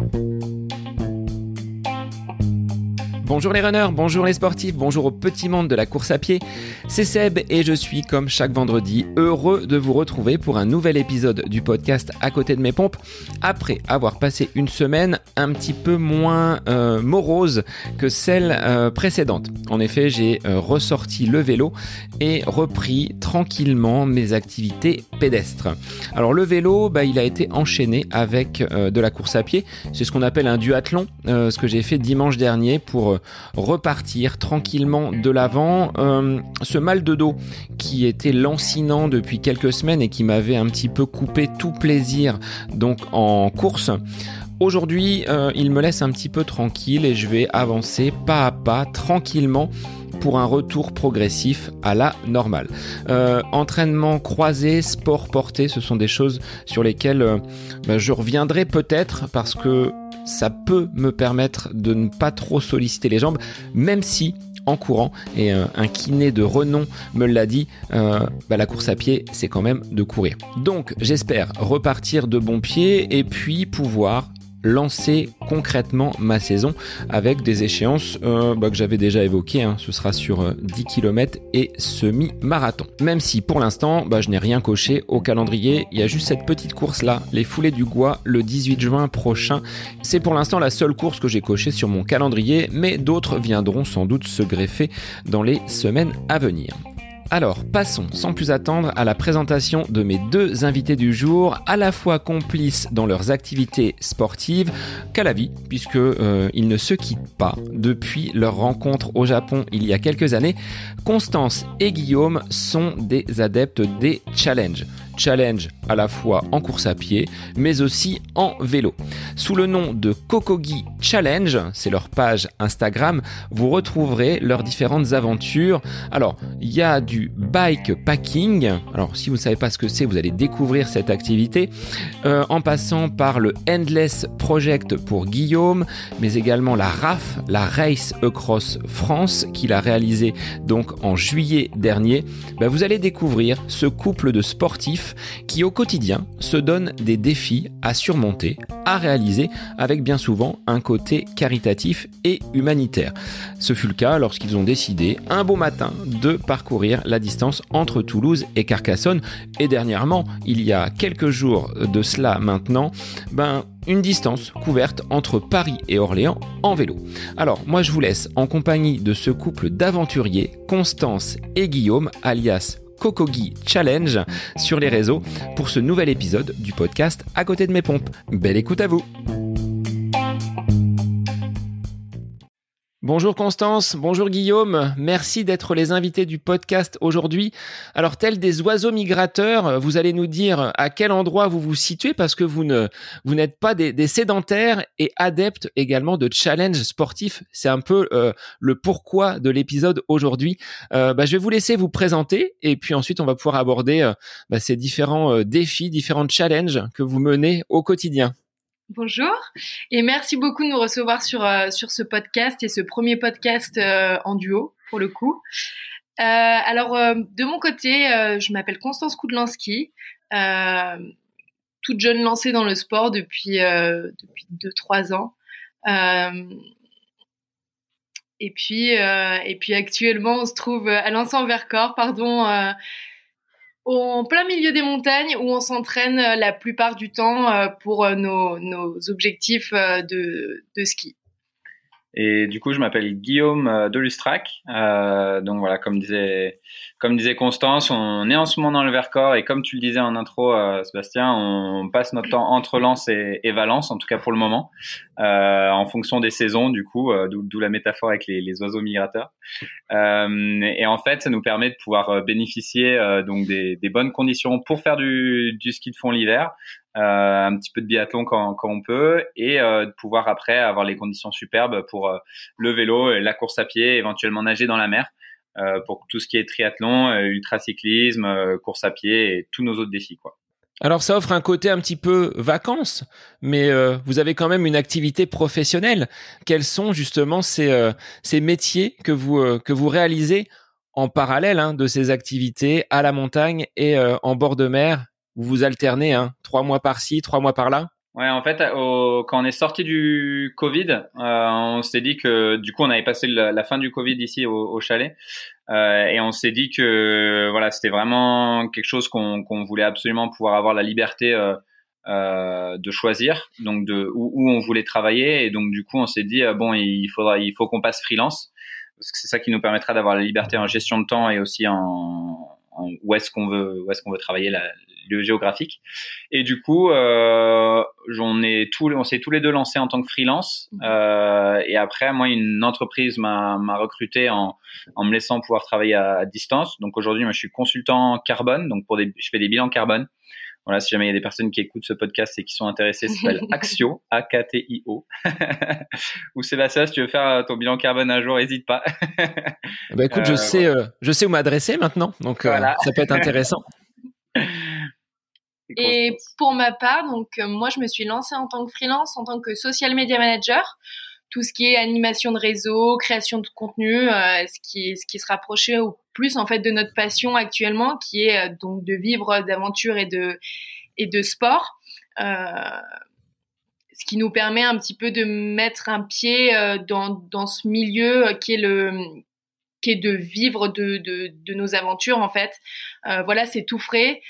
Bye. Bonjour les runners, bonjour les sportifs, bonjour au petit monde de la course à pied. C'est Seb et je suis comme chaque vendredi heureux de vous retrouver pour un nouvel épisode du podcast à côté de mes pompes après avoir passé une semaine un petit peu moins euh, morose que celle euh, précédente. En effet, j'ai euh, ressorti le vélo et repris tranquillement mes activités pédestres. Alors le vélo, bah, il a été enchaîné avec de la course à pied. C'est ce qu'on appelle un duathlon, ce que j'ai fait dimanche dernier pour repartir tranquillement de l'avant. Euh, ce mal de dos qui était lancinant depuis quelques semaines et qui m'avait un petit peu coupé tout plaisir donc en course. Aujourd'hui, euh, il me laisse un petit peu tranquille et je vais avancer pas à pas, tranquillement, pour un retour progressif à la normale. Euh, entraînement croisé, sport porté, ce sont des choses sur lesquelles bah, je reviendrai peut-être parce que ça peut me permettre de ne pas trop solliciter les jambes, même si en courant, et euh, un kiné de renom me l'a dit, euh, bah, la course à pied, c'est quand même de courir. Donc j'espère repartir de bon pied et puis pouvoir lancer concrètement ma saison avec des échéances euh, bah, que j'avais déjà évoquées. Hein. Ce sera sur 10 euh, km et semi-marathon. Même si pour l'instant, bah, je n'ai rien coché au calendrier. Il y a juste cette petite course là, les foulées du Gois, le 18 juin prochain. C'est pour l'instant la seule course que j'ai cochée sur mon calendrier, mais d'autres viendront sans doute se greffer dans les semaines à venir. Alors, passons sans plus attendre à la présentation de mes deux invités du jour, à la fois complices dans leurs activités sportives qu'à la vie, puisque euh, ils ne se quittent pas depuis leur rencontre au Japon il y a quelques années. Constance et Guillaume sont des adeptes des challenges challenge à la fois en course à pied, mais aussi en vélo. Sous le nom de Kokogi Challenge, c'est leur page Instagram, vous retrouverez leurs différentes aventures. Alors, il y a du bike packing. Alors, si vous ne savez pas ce que c'est, vous allez découvrir cette activité. Euh, en passant par le Endless Project pour Guillaume, mais également la RAF, la Race Across France, qu'il a réalisé donc en juillet dernier. Ben, vous allez découvrir ce couple de sportifs qui au quotidien se donnent des défis à surmonter, à réaliser avec bien souvent un côté caritatif et humanitaire. Ce fut le cas lorsqu'ils ont décidé un beau matin de parcourir la distance entre Toulouse et Carcassonne et dernièrement, il y a quelques jours de cela maintenant, ben une distance couverte entre Paris et Orléans en vélo. Alors moi je vous laisse en compagnie de ce couple d'aventuriers, Constance et Guillaume, alias Kokogi Challenge sur les réseaux pour ce nouvel épisode du podcast À côté de mes pompes. Belle écoute à vous Bonjour Constance, bonjour Guillaume, merci d'être les invités du podcast aujourd'hui. Alors tel des oiseaux migrateurs, vous allez nous dire à quel endroit vous vous situez parce que vous ne vous n'êtes pas des, sédentaires et adeptes également de challenges sportifs. C'est un peu euh, le pourquoi de l'épisode aujourd'hui. Euh, bah, je vais vous laisser vous présenter et puis ensuite on va pouvoir aborder euh, bah, ces différents défis, différents challenges que vous menez au quotidien. Bonjour et merci beaucoup de nous recevoir sur, euh, sur ce podcast et ce premier podcast euh, en duo pour le coup. Euh, alors de mon côté, je m'appelle Constance Koudlanski, toute jeune lancée dans le sport depuis depuis deux trois ans. et puis et puis actuellement, on se trouve à l'ensemble Vercors, pardon en plein milieu des montagnes où on s'entraîne euh, la plupart du temps euh, pour euh, nos, objectifs de, de ski. Et du coup, je m'appelle Guillaume euh, Delustrac. Euh, donc voilà, comme disait, comme disait Constance, on est en ce moment dans le Vercors et comme tu le disais en intro, euh, Sébastien, on passe notre temps entre Lens et, Valence, en tout cas pour le moment, euh, en fonction des saisons, du coup, euh, d'où la métaphore avec les, oiseaux migrateurs. Et en fait, ça nous permet de pouvoir bénéficier donc des, des, bonnes conditions pour faire du, du ski de fond l'hiver, un petit peu de biathlon quand, quand on peut, et euh, de pouvoir après avoir les conditions superbes pour euh, le vélo, la course à pied, éventuellement nager dans la mer, pour tout ce qui est triathlon, ultracyclisme, course à pied et tous nos autres défis, quoi. Alors ça offre un côté un petit peu vacances, mais vous avez quand même une activité professionnelle. Quels sont justement ces, ces métiers que vous, que vous réalisez en parallèle hein, de ces activités à la montagne et en bord de mer vous vous alternez, hein, trois mois par-ci, trois mois par-là? Ouais, en fait, quand on est sorti du Covid, euh, on s'est dit que du coup, on avait passé la, fin du Covid ici au, chalet, euh, et on s'est dit que voilà, c'était vraiment quelque chose qu'on voulait absolument pouvoir avoir la liberté euh, de choisir, donc de où, on voulait travailler, et donc du coup, on s'est dit bon, il faudra, il faut qu'on passe freelance, parce que c'est ça qui nous permettra d'avoir la liberté en gestion de temps et aussi en, en où est-ce qu'on veut, où est-ce qu'on veut travailler la, géographique. Et du coup, euh, on est tous, on s'est tous les deux lancés en tant que freelance. Mhm. Euh, et après, moi, une entreprise m'a, recruté en, en me laissant pouvoir travailler à, distance. Donc aujourd'hui, moi, je suis consultant carbone. Donc pour des, je fais des bilans carbone. Voilà, si jamais il y a des personnes qui écoutent ce podcast et qui sont intéressées, ça s'appelle Axio, A-K-T-I-O. Ou Sébastien, si tu veux faire ton bilan carbone un jour, n'hésite pas. bah écoute, je euh, sais, je sais où m'adresser maintenant, donc ça peut être intéressant. Et pour ma part, donc euh, moi je me suis lancée en tant que freelance, en tant que social media manager, tout ce qui est animation de réseau, création de contenu, euh, ce qui ce qui se rapprochait au plus en fait de notre passion actuellement, qui est euh, donc de vivre d'aventure et de et de sport. ce qui nous permet un petit peu de mettre un pied dans, dans ce milieu qui est le qui est de vivre de, de, de nos aventures en fait. voilà, c'est tout frais.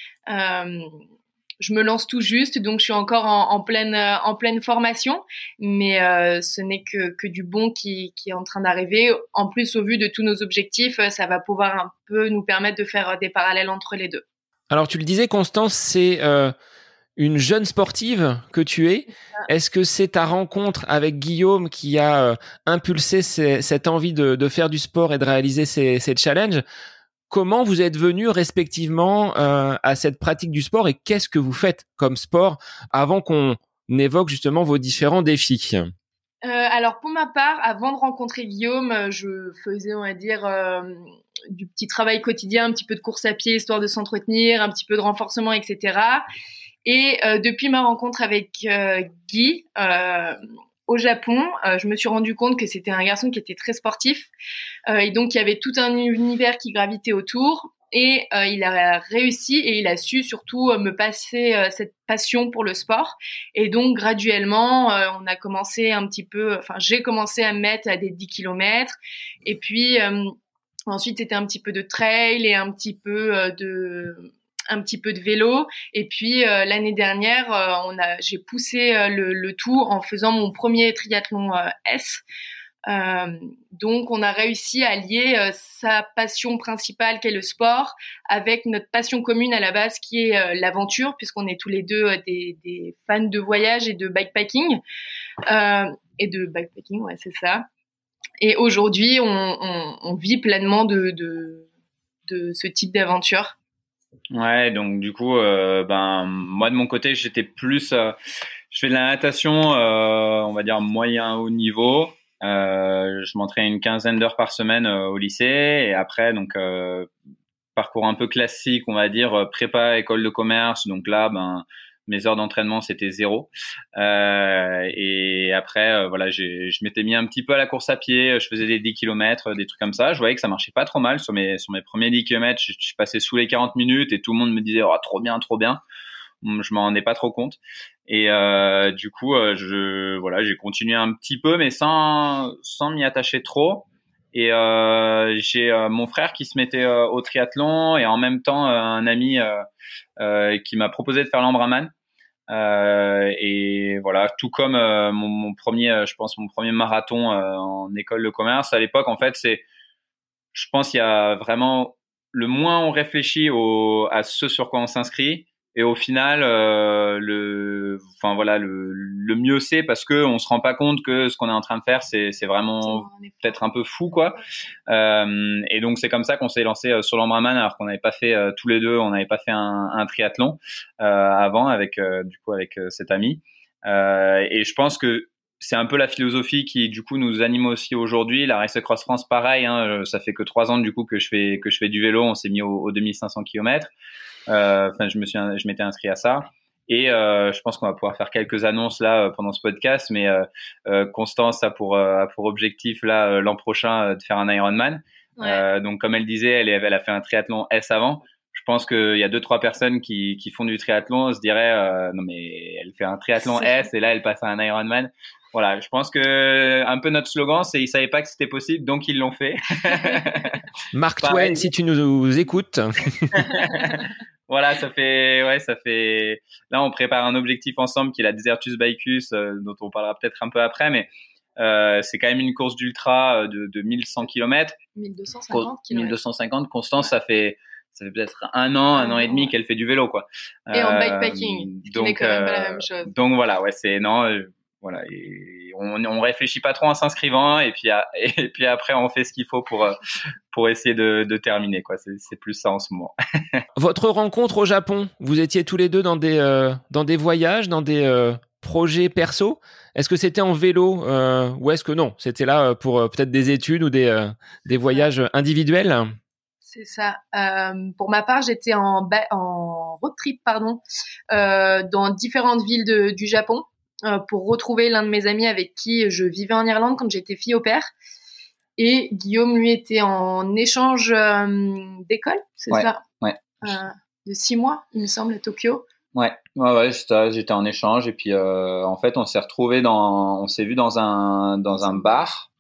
Euh, je me lance tout juste, donc je suis encore en, pleine en pleine formation, mais euh, ce n'est que, que du bon qui, qui est en train d'arriver. En plus, au vu de tous nos objectifs, euh, ça va pouvoir un peu nous permettre de faire euh, des parallèles entre les deux. Alors, tu le disais, Constance, c'est une jeune sportive que tu es. Est-ce que c'est ta rencontre avec Guillaume qui a impulsé cette envie de, de, faire du sport et de réaliser ces, ces challenges? Comment vous êtes venus respectivement euh, à cette pratique du sport et qu'est-ce que vous faites comme sport avant qu'on évoque justement vos différents défis? Euh, alors pour ma part, avant de rencontrer Guillaume, euh, je faisais, on va dire, du petit travail quotidien, un petit peu de course à pied, histoire de s'entretenir, un petit peu de renforcement, etc. Et depuis ma rencontre avec Guy, au Japon, je me suis rendu compte que c'était un garçon qui était très sportif et donc il y avait tout un univers qui gravitait autour. Et euh, il a réussi et il a su surtout me passer cette passion pour le sport. Et donc graduellement, on a commencé un petit peu, enfin j'ai commencé à me mettre à des 10 km. Et puis ensuite c'était un petit peu de trail et un petit peu de un petit peu de vélo. Et puis euh, l'année dernière, euh, on a, j'ai poussé euh, le, tout en faisant mon premier triathlon S. donc, on a réussi à lier sa passion principale, qui est le sport, avec notre passion commune à la base, qui est l'aventure, puisqu'on est tous les deux des, fans de voyage et de bikepacking. et de bikepacking, ouais, c'est ça. Et aujourd'hui, on, vit pleinement de, de, ce type d'aventure. Ouais, donc du coup, euh, ben moi de mon côté, j'étais plus, euh, je fais de la natation, euh, on va dire moyen haut niveau. Euh, je m'entraîne une quinzaine d'heures par semaine euh, au lycée et après donc parcours un peu classique, on va dire prépa école de commerce. Donc là, ben mes heures d'entraînement c'était zéro. Euh, et après, euh, voilà, je m'étais mis un petit peu à la course à pied. Je faisais des 10 km, des trucs comme ça. Je voyais que ça marchait pas trop mal sur mes sur mes premiers 10 km. Je, je passais sous les 40 minutes et tout le monde me disait oh trop bien, trop bien. Je m'en rendais pas trop compte. Et euh, du coup, euh, je voilà, j'ai continué un petit peu, mais sans sans m'y attacher trop. Et euh, j'ai euh, mon frère qui se mettait euh, au triathlon et en même temps un ami qui m'a proposé de faire l'Ambraman. Euh, et voilà, tout comme mon, mon, premier, je pense mon premier marathon en école de commerce à l'époque, en fait, c'est, je pense, il y a vraiment le moins on réfléchit au, à ce sur quoi on s'inscrit, et au final, euh, le, enfin voilà, le, le mieux c'est parce que on se rend pas compte que ce qu'on est en train de faire, c'est, c'est vraiment peut-être un peu fou, quoi. Euh, et donc c'est comme ça qu'on s'est lancé euh, sur l'Ambraman alors qu'on n'avait pas fait euh, tous les deux, on n'avait pas fait un, un triathlon euh, avant avec du coup avec cet ami. et je pense que c'est un peu la philosophie qui du coup nous anime aussi aujourd'hui. La Race Cross France, pareil. Hein, ça fait que trois ans du coup que je fais que je fais du vélo. On s'est mis au, au 2500 km. Euh, enfin, je me suis, je m'étais inscrit à ça. Et euh, je pense qu'on va pouvoir faire quelques annonces là euh, pendant ce podcast. Mais euh, Constance a pour, pour objectif là l'an prochain de faire un Ironman. donc comme elle disait, elle, elle a fait un triathlon S avant. je pense qu'il y a deux trois personnes qui, qui font du triathlon, on se dirait euh, non mais elle fait un triathlon S et là elle passe à un Ironman. Voilà, je pense que un peu notre slogan, c'est ils savaient pas que c'était possible, donc ils l'ont fait. Mark Twain, si tu nous écoutes. voilà, ça fait, ouais, ça fait. Là, on prépare un objectif ensemble qui est la Desertus Bicus, euh, dont on parlera peut-être un peu après, mais euh, c'est quand même une course d'ultra euh, de, de 1100 km. 1250 km. 1250. Constance, ça fait ça fait peut-être un an, un an et demi qu'elle fait du vélo, quoi. Et en bikepacking, donc, quand même pas la même chose. Donc voilà, ouais, c'est non, voilà et on, on réfléchit pas trop en s'inscrivant et puis et puis après on fait ce qu'il faut pour euh, pour essayer de, de terminer quoi. C'est plus ça en ce moment. Votre rencontre au Japon vous étiez tous les deux dans des euh, dans des voyages dans des euh, projets perso? Est-ce que c'était en vélo ou est-ce que non c'était là pour peut-être des études ou des des voyages individuels? C'est ça. pour ma part, j'étais en, en road trip, pardon, dans différentes villes de, du Japon. Euh, pour retrouver l'un de mes amis avec qui je vivais en Irlande quand j'étais fille au père. Et Guillaume, lui, était en échange euh, d'école, c'est ça? Ouais. Euh, de six mois, il me semble, à Tokyo. Ouais, ouais, ouais j'étais en échange et puis en fait on s'est retrouvé dans, on s'est vu dans un dans un bar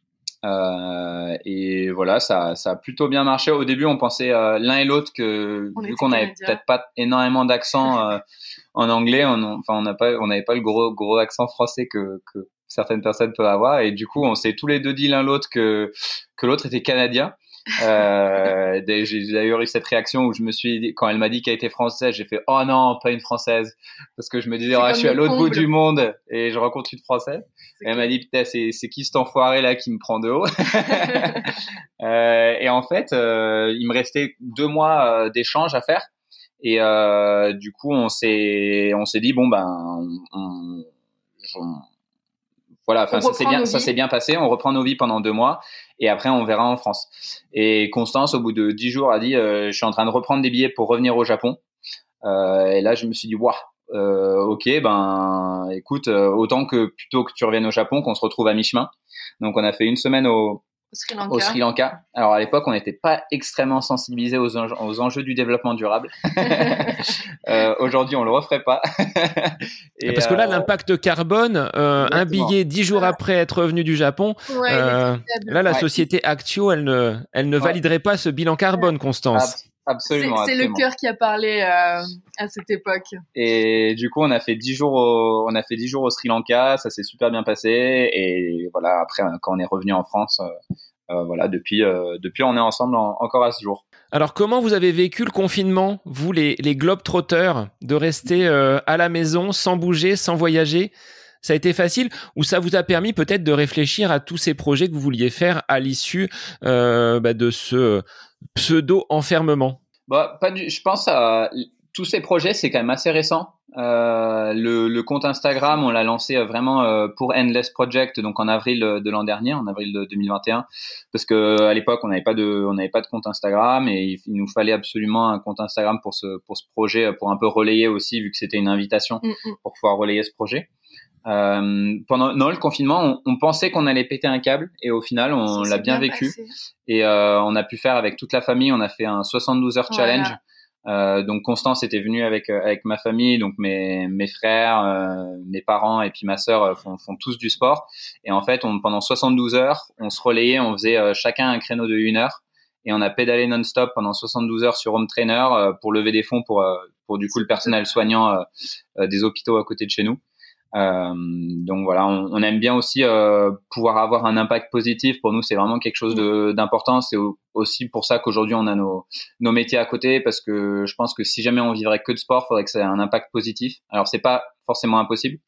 euh, et voilà, ça, ça a plutôt bien marché. Au début, on pensait euh, l'un et l'autre que vu qu'on avait peut-être pas énormément d'accent en anglais, on, enfin on n'a pas, on n'avait pas le gros gros accent français que, que certaines personnes peuvent avoir. Et du coup, on s'est tous les deux dit l'un l'autre que que l'autre était canadien. Euh, j'ai d'ailleurs eu cette réaction où je me suis, quand elle m'a dit qu'elle était française, j'ai fait oh non, pas une française, parce que je me disais oh, je suis à l'autre bout du monde et je rencontre une française. Et elle m'a dit putain c'est c'est qui cet enfoiré là qui me prend de haut? euh, et en fait, euh, il me restait deux mois euh, d'échange à faire. Et euh, du coup, on s'est on s'est dit bon ben on, on, voilà, enfin ça s'est bien, ça s'est bien passé. On reprend nos vies pendant deux mois et après on verra en France. Et Constance, au bout de dix jours, a dit euh, je suis en train de reprendre des billets pour revenir au Japon. Euh, et là, je me suis dit waouh, euh, ok, ben écoute, euh, autant que plutôt que tu reviennes au Japon, qu'on se retrouve à mi-chemin. Donc on a fait une semaine au au Sri Lanka. Alors à l'époque, on n'était pas extrêmement sensibilisé aux, enjeux, aux enjeux du développement durable. euh, Aujourd'hui, on le referait pas. Et Parce que là, euh, l'impact carbone, euh, un billet dix jours après être revenu du Japon, ouais, euh, là, la société Actio, elle ne, elle ne validerait pas ce bilan carbone, Constance. Absolument. C'est le cœur qui a parlé euh, à cette époque. Et du coup, on a fait dix jours au, on a fait dix jours au Sri Lanka, ça s'est super bien passé. Et voilà, après, quand on est revenu en France, euh, euh voilà, depuis, euh, depuis, on est ensemble encore à ce jour. Alors, comment vous avez vécu le confinement, vous, les, les globetrotters, de rester euh, à la maison, sans bouger, sans voyager? Ça a été facile ou ça vous a permis peut-être de réfléchir à tous ces projets que vous vouliez faire à l'issue euh, bah, de ce pseudo-enfermement bah, pas du, Je pense à tous ces projets, c'est quand même assez récent. Euh, le, le, compte Instagram, on l'a lancé euh, vraiment euh, pour Endless Project, donc en avril de l'an dernier, en avril de 2021, parce que à l'époque on n'avait pas de, on n'avait pas de compte Instagram et il, nous fallait absolument un compte Instagram pour ce pour ce projet, pour un peu relayer aussi, vu que c'était une invitation mm, mm. pour pouvoir relayer ce projet. Euh, pendant non, le confinement, on, on pensait qu'on allait péter un câble et au final, on l'a bien, vécu. Et euh, on a pu faire avec toute la famille, on a fait un 72 heures challenge. Euh, donc Constance était venue avec euh, avec ma famille, donc mes mes frères, euh, mes parents et puis ma sœur euh, font, font, tous du sport. Et en fait, on, pendant 72 heures, on se relayait, on faisait chacun un créneau de une heure et on a pédalé non-stop pendant 72 heures sur home trainer pour lever des fonds pour pour du coup le personnel soignant des hôpitaux à côté de chez nous. Euh, donc voilà, on, on, aime bien aussi euh, pouvoir avoir un impact positif. Pour nous, c'est vraiment quelque chose d'important. C'est aussi pour ça qu'aujourd'hui on a nos, nos métiers à côté, parce que je pense que si jamais on vivrait que de sport, faudrait que ça ait un impact positif. Alors c'est pas forcément impossible.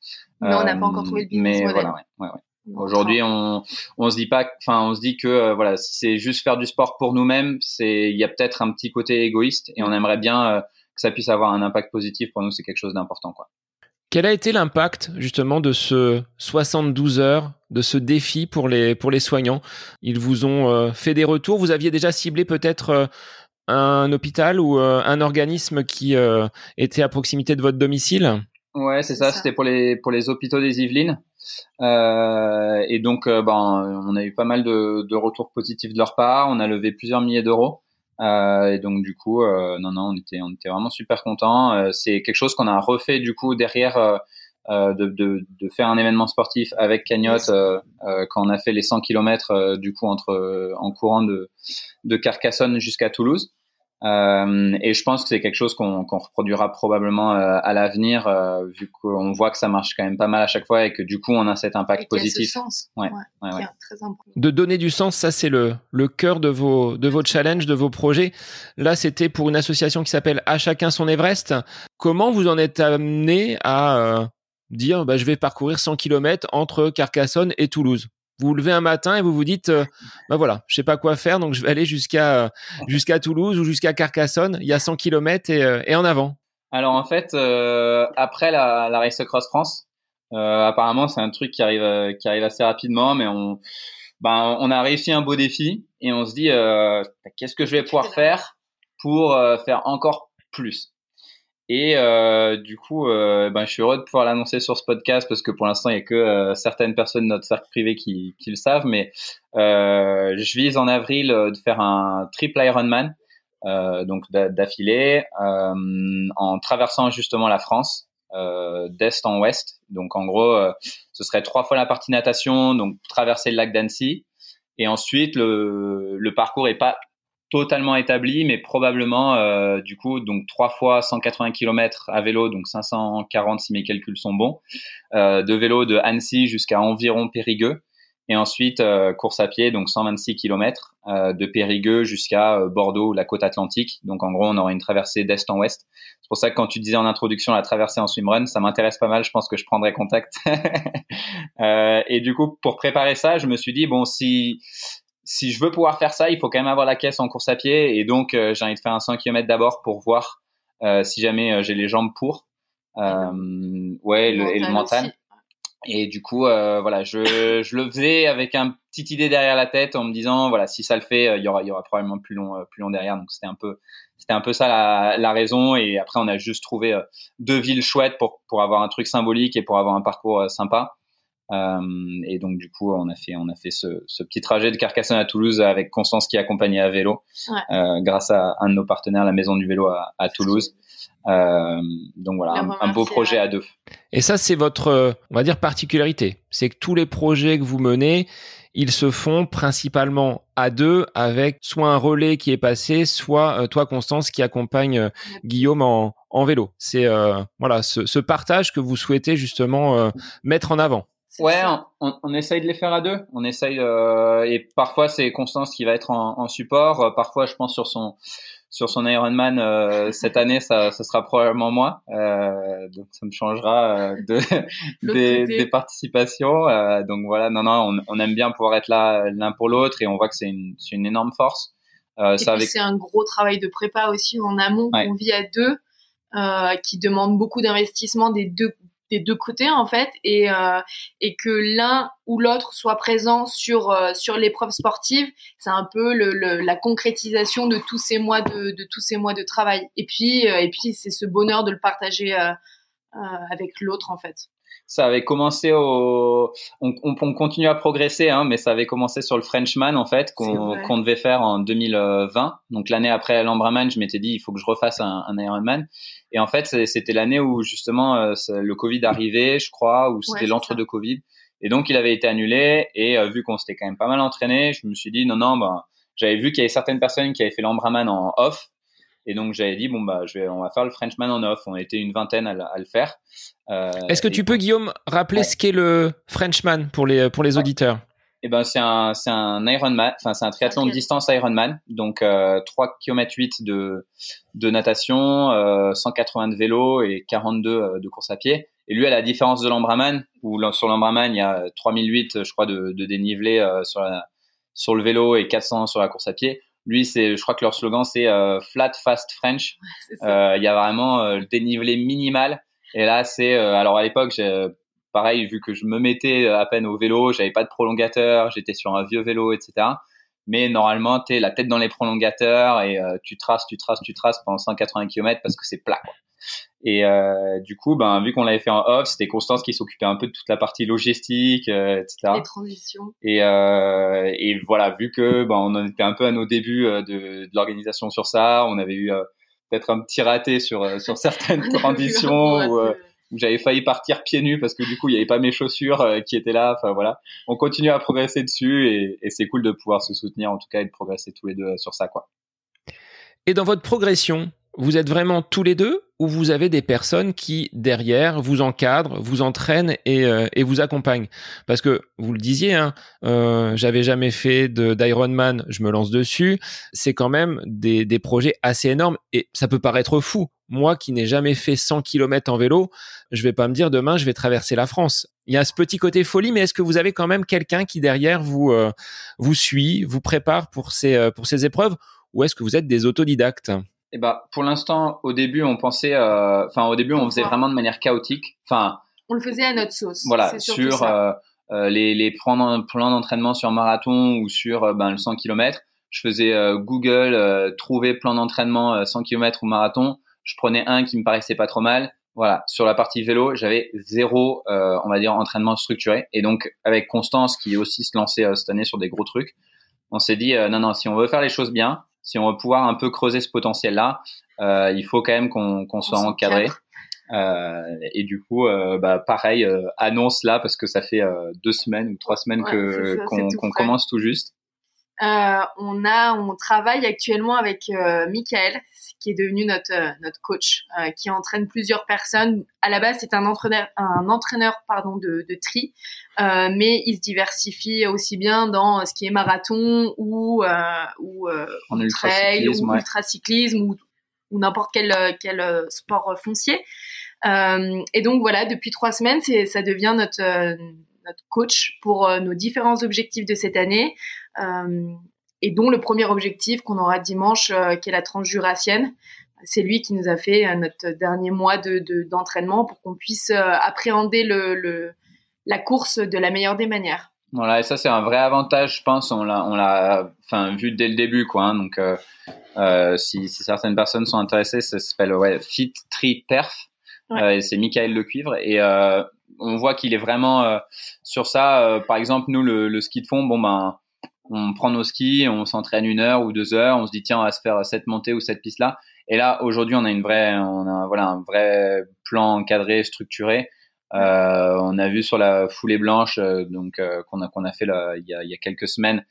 Mais on n'a pas encore trouvé le business mais Voilà, ouais, ouais, ouais. Aujourd'hui, on on se dit pas, enfin on se dit que euh, voilà, si c'est juste faire du sport pour nous-mêmes, c'est il y a peut-être un petit côté égoïste et on aimerait bien euh, que ça puisse avoir un impact positif. Pour nous, c'est quelque chose d'important, quoi. Quel a été l'impact justement de ce 72 heures, de ce défi pour les, pour les soignants? Ils vous ont euh, fait des retours? Vous aviez déjà ciblé peut-être euh, un hôpital ou euh, un organisme qui était à proximité de votre domicile? Ouais, c'est ça. C'était pour les pour les hôpitaux des Yvelines. et donc, ben, on a eu pas mal de, de retours positifs de leur part. On a levé plusieurs milliers d'euros. Et donc du coup, non, non, on était, on était vraiment super contents. c'est quelque chose qu'on a refait du coup derrière. De, de, de, faire un événement sportif avec Cagnotte quand on a fait les 100 km du coup entre en courant de, de Carcassonne jusqu'à Toulouse. Euh, et je pense que c'est quelque chose qu'on reproduira probablement euh, à l'avenir, euh, vu qu'on voit que ça marche quand même pas mal à chaque fois et que du coup on a cet impact positif. sens. Ouais, ouais, Très important. De donner du sens, ça c'est le, le cœur de vos, de vos challenges, de vos projets. Là, c'était pour une association qui s'appelle À chacun son Everest. Comment vous en êtes amené à dire bah, je vais parcourir 100 km entre Carcassonne et Toulouse? Vous vous levez un matin et vous vous dites, euh, bah voilà, je sais pas quoi faire, donc je vais aller jusqu'à euh, jusqu'à Toulouse ou jusqu'à Carcassonne. Il y a 100 km euh, et, en avant. Alors en fait, après la, la Race Cross France, apparemment c'est un truc qui arrive qui arrive assez rapidement, mais on ben, on a réussi un beau défi et on se dit qu'est-ce que je vais pouvoir faire pour faire encore plus? Et euh, du coup, euh, ben, je suis heureux de pouvoir l'annoncer sur ce podcast parce que pour l'instant, il n'y a que euh, certaines personnes de notre cercle privé qui, qui le savent. Mais euh, je vise en avril euh, de faire un triple Ironman, donc d'affilée, en traversant justement la France d'est en ouest. Donc en gros, ce serait trois fois la partie natation, donc traverser le lac d'Annecy. Et ensuite, le, le parcours est pas totalement établi, mais probablement euh, du coup donc trois fois 180 km à vélo, donc 540 si mes calculs sont bons, euh, de vélo de Annecy jusqu'à environ Périgueux, et ensuite euh, course à pied donc 126 km de Périgueux jusqu'à Bordeaux, la côte atlantique. Donc en gros on aura une traversée d'est en ouest. C'est pour ça que quand tu disais en introduction la traversée en swimrun, ça m'intéresse pas mal. Je pense que je prendrai contact. et du coup pour préparer ça, je me suis dit bon si si je veux pouvoir faire ça, il faut quand même avoir la caisse en course à pied. Et donc, euh, j'ai envie de faire un 100 km d'abord pour voir euh, si jamais euh, j'ai les jambes pour. ouais, le, et le mental. Et du coup, voilà, je, je le faisais avec un petite idée derrière la tête en me disant, voilà, si ça le fait, il y aura, il y aura probablement plus long, plus long derrière. Donc, c'était un peu, c'était un peu ça la, la, raison. Et après, on a juste trouvé deux villes chouettes pour, pour avoir un truc symbolique et pour avoir un parcours sympa. Euh, et donc du coup, on a fait on a fait ce, ce, petit trajet de Carcassonne à Toulouse avec Constance qui accompagnait à vélo, euh, grâce à un de nos partenaires, la Maison du Vélo à, à Toulouse. Euh, donc voilà, un, beau projet à deux. Et ça, c'est votre, on va dire, particularité. C'est que tous les projets que vous menez, ils se font principalement à deux avec soit un relais qui est passé, soit toi, Constance, qui accompagne Guillaume en, en vélo. C'est voilà ce, ce, partage que vous souhaitez justement mettre en avant. Ouais, on, on, essaye de les faire à deux. On essaye euh, et parfois c'est Constance qui va être en, en, support. Euh, parfois, je pense sur son sur son Ironman euh, cette année, ça, ça sera probablement moi. Donc ça me changera de des, des, participations. Donc voilà, non non, on, on, aime bien pouvoir être là l'un pour l'autre et on voit que c'est une c'est une énorme force. C'est un gros travail de prépa aussi en amont qu'on vit à deux, qui demande beaucoup d'investissement des deux des deux côtés en fait et euh, et que l'un ou l'autre soit présent sur euh, sur l'épreuve sportive c'est un peu le, la concrétisation de tous ces mois de, de tous ces mois de travail. Et puis euh, et puis c'est ce bonheur de le partager avec l'autre en fait ça avait commencé au, on, on, on continue à progresser, hein, mais ça avait commencé sur le Frenchman en fait qu'on qu'on devait faire en 2020. Donc l'année après l'Ambraman, je m'étais dit il faut que je refasse un, un Ironman. Et en fait c'était l'année où justement euh, le Covid arrivait, je crois, ou c'était l'entre-deux Covid. Et donc il avait été annulé. Et euh, vu qu'on s'était quand même pas mal entraîné, je me suis dit non non ben j'avais vu qu'il y avait certaines personnes qui avaient fait l'Ambraman en off et donc j'avais dit bon bah je vais, on va faire le Frenchman en off. On était une vingtaine à, le faire. Euh, Est-ce que tu peux Guillaume rappeler ce qu'est le Frenchman pour les pour les auditeurs? Eh ben c'est un c'est un Ironman, enfin c'est un triathlon de distance Ironman, donc euh, 3 km 8 de de natation, euh, 180 de vélo et 42 euh, de course à pied. Et lui, à la différence de l'Ambraman, où sur l'Ambraman il y a 3008 je crois de, de dénivelé euh, sur la, sur le vélo et 400 sur la course à pied lui, c'est, je crois que leur slogan c'est euh, flat, fast, French. Euh, il y a vraiment euh, le dénivelé minimal. Et là, c'est alors à l'époque, pareil, vu que je me mettais à peine au vélo, j'avais pas de prolongateur, j'étais sur un vieux vélo, etc. Mais normalement, tu es la tête dans les prolongateurs et tu traces, tu traces, tu traces pendant 180 km parce que c'est plat. Quoi. Et euh, du coup, ben, vu qu'on l'avait fait en off, c'était Constance qui s'occupait un peu de toute la partie logistique, euh, etc. Les transitions. Et, euh, et voilà, vu que ben, on en était un peu à nos débuts euh, de, de l'organisation sur ça, on avait eu euh, peut-être un petit raté sur euh, sur certaines transitions où, où j'avais failli partir pieds nus parce que du coup il n'y avait pas mes chaussures qui étaient là. Enfin voilà, on continue à progresser dessus et, et c'est cool de pouvoir se soutenir en tout cas et de progresser tous les deux sur ça quoi. Et dans votre progression, vous êtes vraiment tous les deux ou vous avez des personnes qui derrière vous encadrent, vous entraînent et, euh, vous accompagnent? Parce que vous le disiez, hein, euh, j'avais jamais fait d'Ironman, je me lance dessus. C'est quand même des, des projets assez énormes et ça peut paraître fou. Moi qui n'ai jamais fait 100 km en vélo, je vais pas me dire demain je vais traverser la France. Il y a ce petit côté folie, mais est-ce que vous avez quand même quelqu'un qui derrière vous euh, vous suit, vous prépare pour ces euh, pour ces épreuves, ou est-ce que vous êtes des autodidactes? Eh ben, pour l'instant, au début, on pensait, euh, enfin, au début, on faisait vraiment de manière chaotique. Enfin, on le faisait à notre sauce. Voilà, sur euh, euh, les, les plans, d'entraînement sur marathon ou sur euh, ben, le 100 km. Je faisais euh, Google, trouver plan d'entraînement 100 km ou marathon. Je prenais un qui me paraissait pas trop mal. Voilà, sur la partie vélo, j'avais zéro, on va dire, entraînement structuré. Et donc, avec Constance, qui aussi se lançait cette année sur des gros trucs, on s'est dit, non, non, si on veut faire les choses bien, si on veut pouvoir un peu creuser ce potentiel-là, euh, il faut quand même qu'on soit encadré. Euh, et du coup, euh, bah, pareil, euh, annonce là parce que ça fait deux semaines ou trois semaines Ouais, qu'on commence tout juste. Euh, on a, on travaille actuellement avec euh, Michael, qui est devenu notre euh, notre coach, qui entraîne plusieurs personnes. À la base, c'est un entraîneur, un entraîneur pardon de, de tri, mais il se diversifie aussi bien dans ce qui est marathon ou ou En trail ultracyclisme, ou ouais. ultracyclisme ou, ou n'importe quel quel sport foncier. Et donc voilà, depuis trois semaines, c'est ça devient notre notre coach pour nos différents objectifs de cette année, et dont le premier objectif qu'on aura dimanche, euh, qui est la transjurassienne. C'est lui qui nous a fait euh, notre dernier mois de de- d'entraînement pour qu'on puisse euh, appréhender le, le la course de la meilleure des manières. Voilà, et ça c'est un vrai avantage, je pense. On l'a, on l'a, enfin vu dès le début, quoi. hein. donc, euh, euh, si, si certaines personnes sont intéressées, ça s'appelle ouais, Fit Tri Perf. Ouais. Euh, et c'est Michael Le Cuivre et euh, on voit qu'il est vraiment euh, sur ça. Euh, par exemple, nous le, le ski de fond, bon ben, on prend nos skis, on s'entraîne une heure ou deux heures, on se dit tiens on va se faire cette montée ou cette piste là. Et là aujourd'hui on a une vraie, on a voilà un vrai plan encadré, structuré. Euh, on a vu sur la foulée blanche, euh, donc euh, qu'on a qu'on a fait là, il, y a, il y a quelques semaines,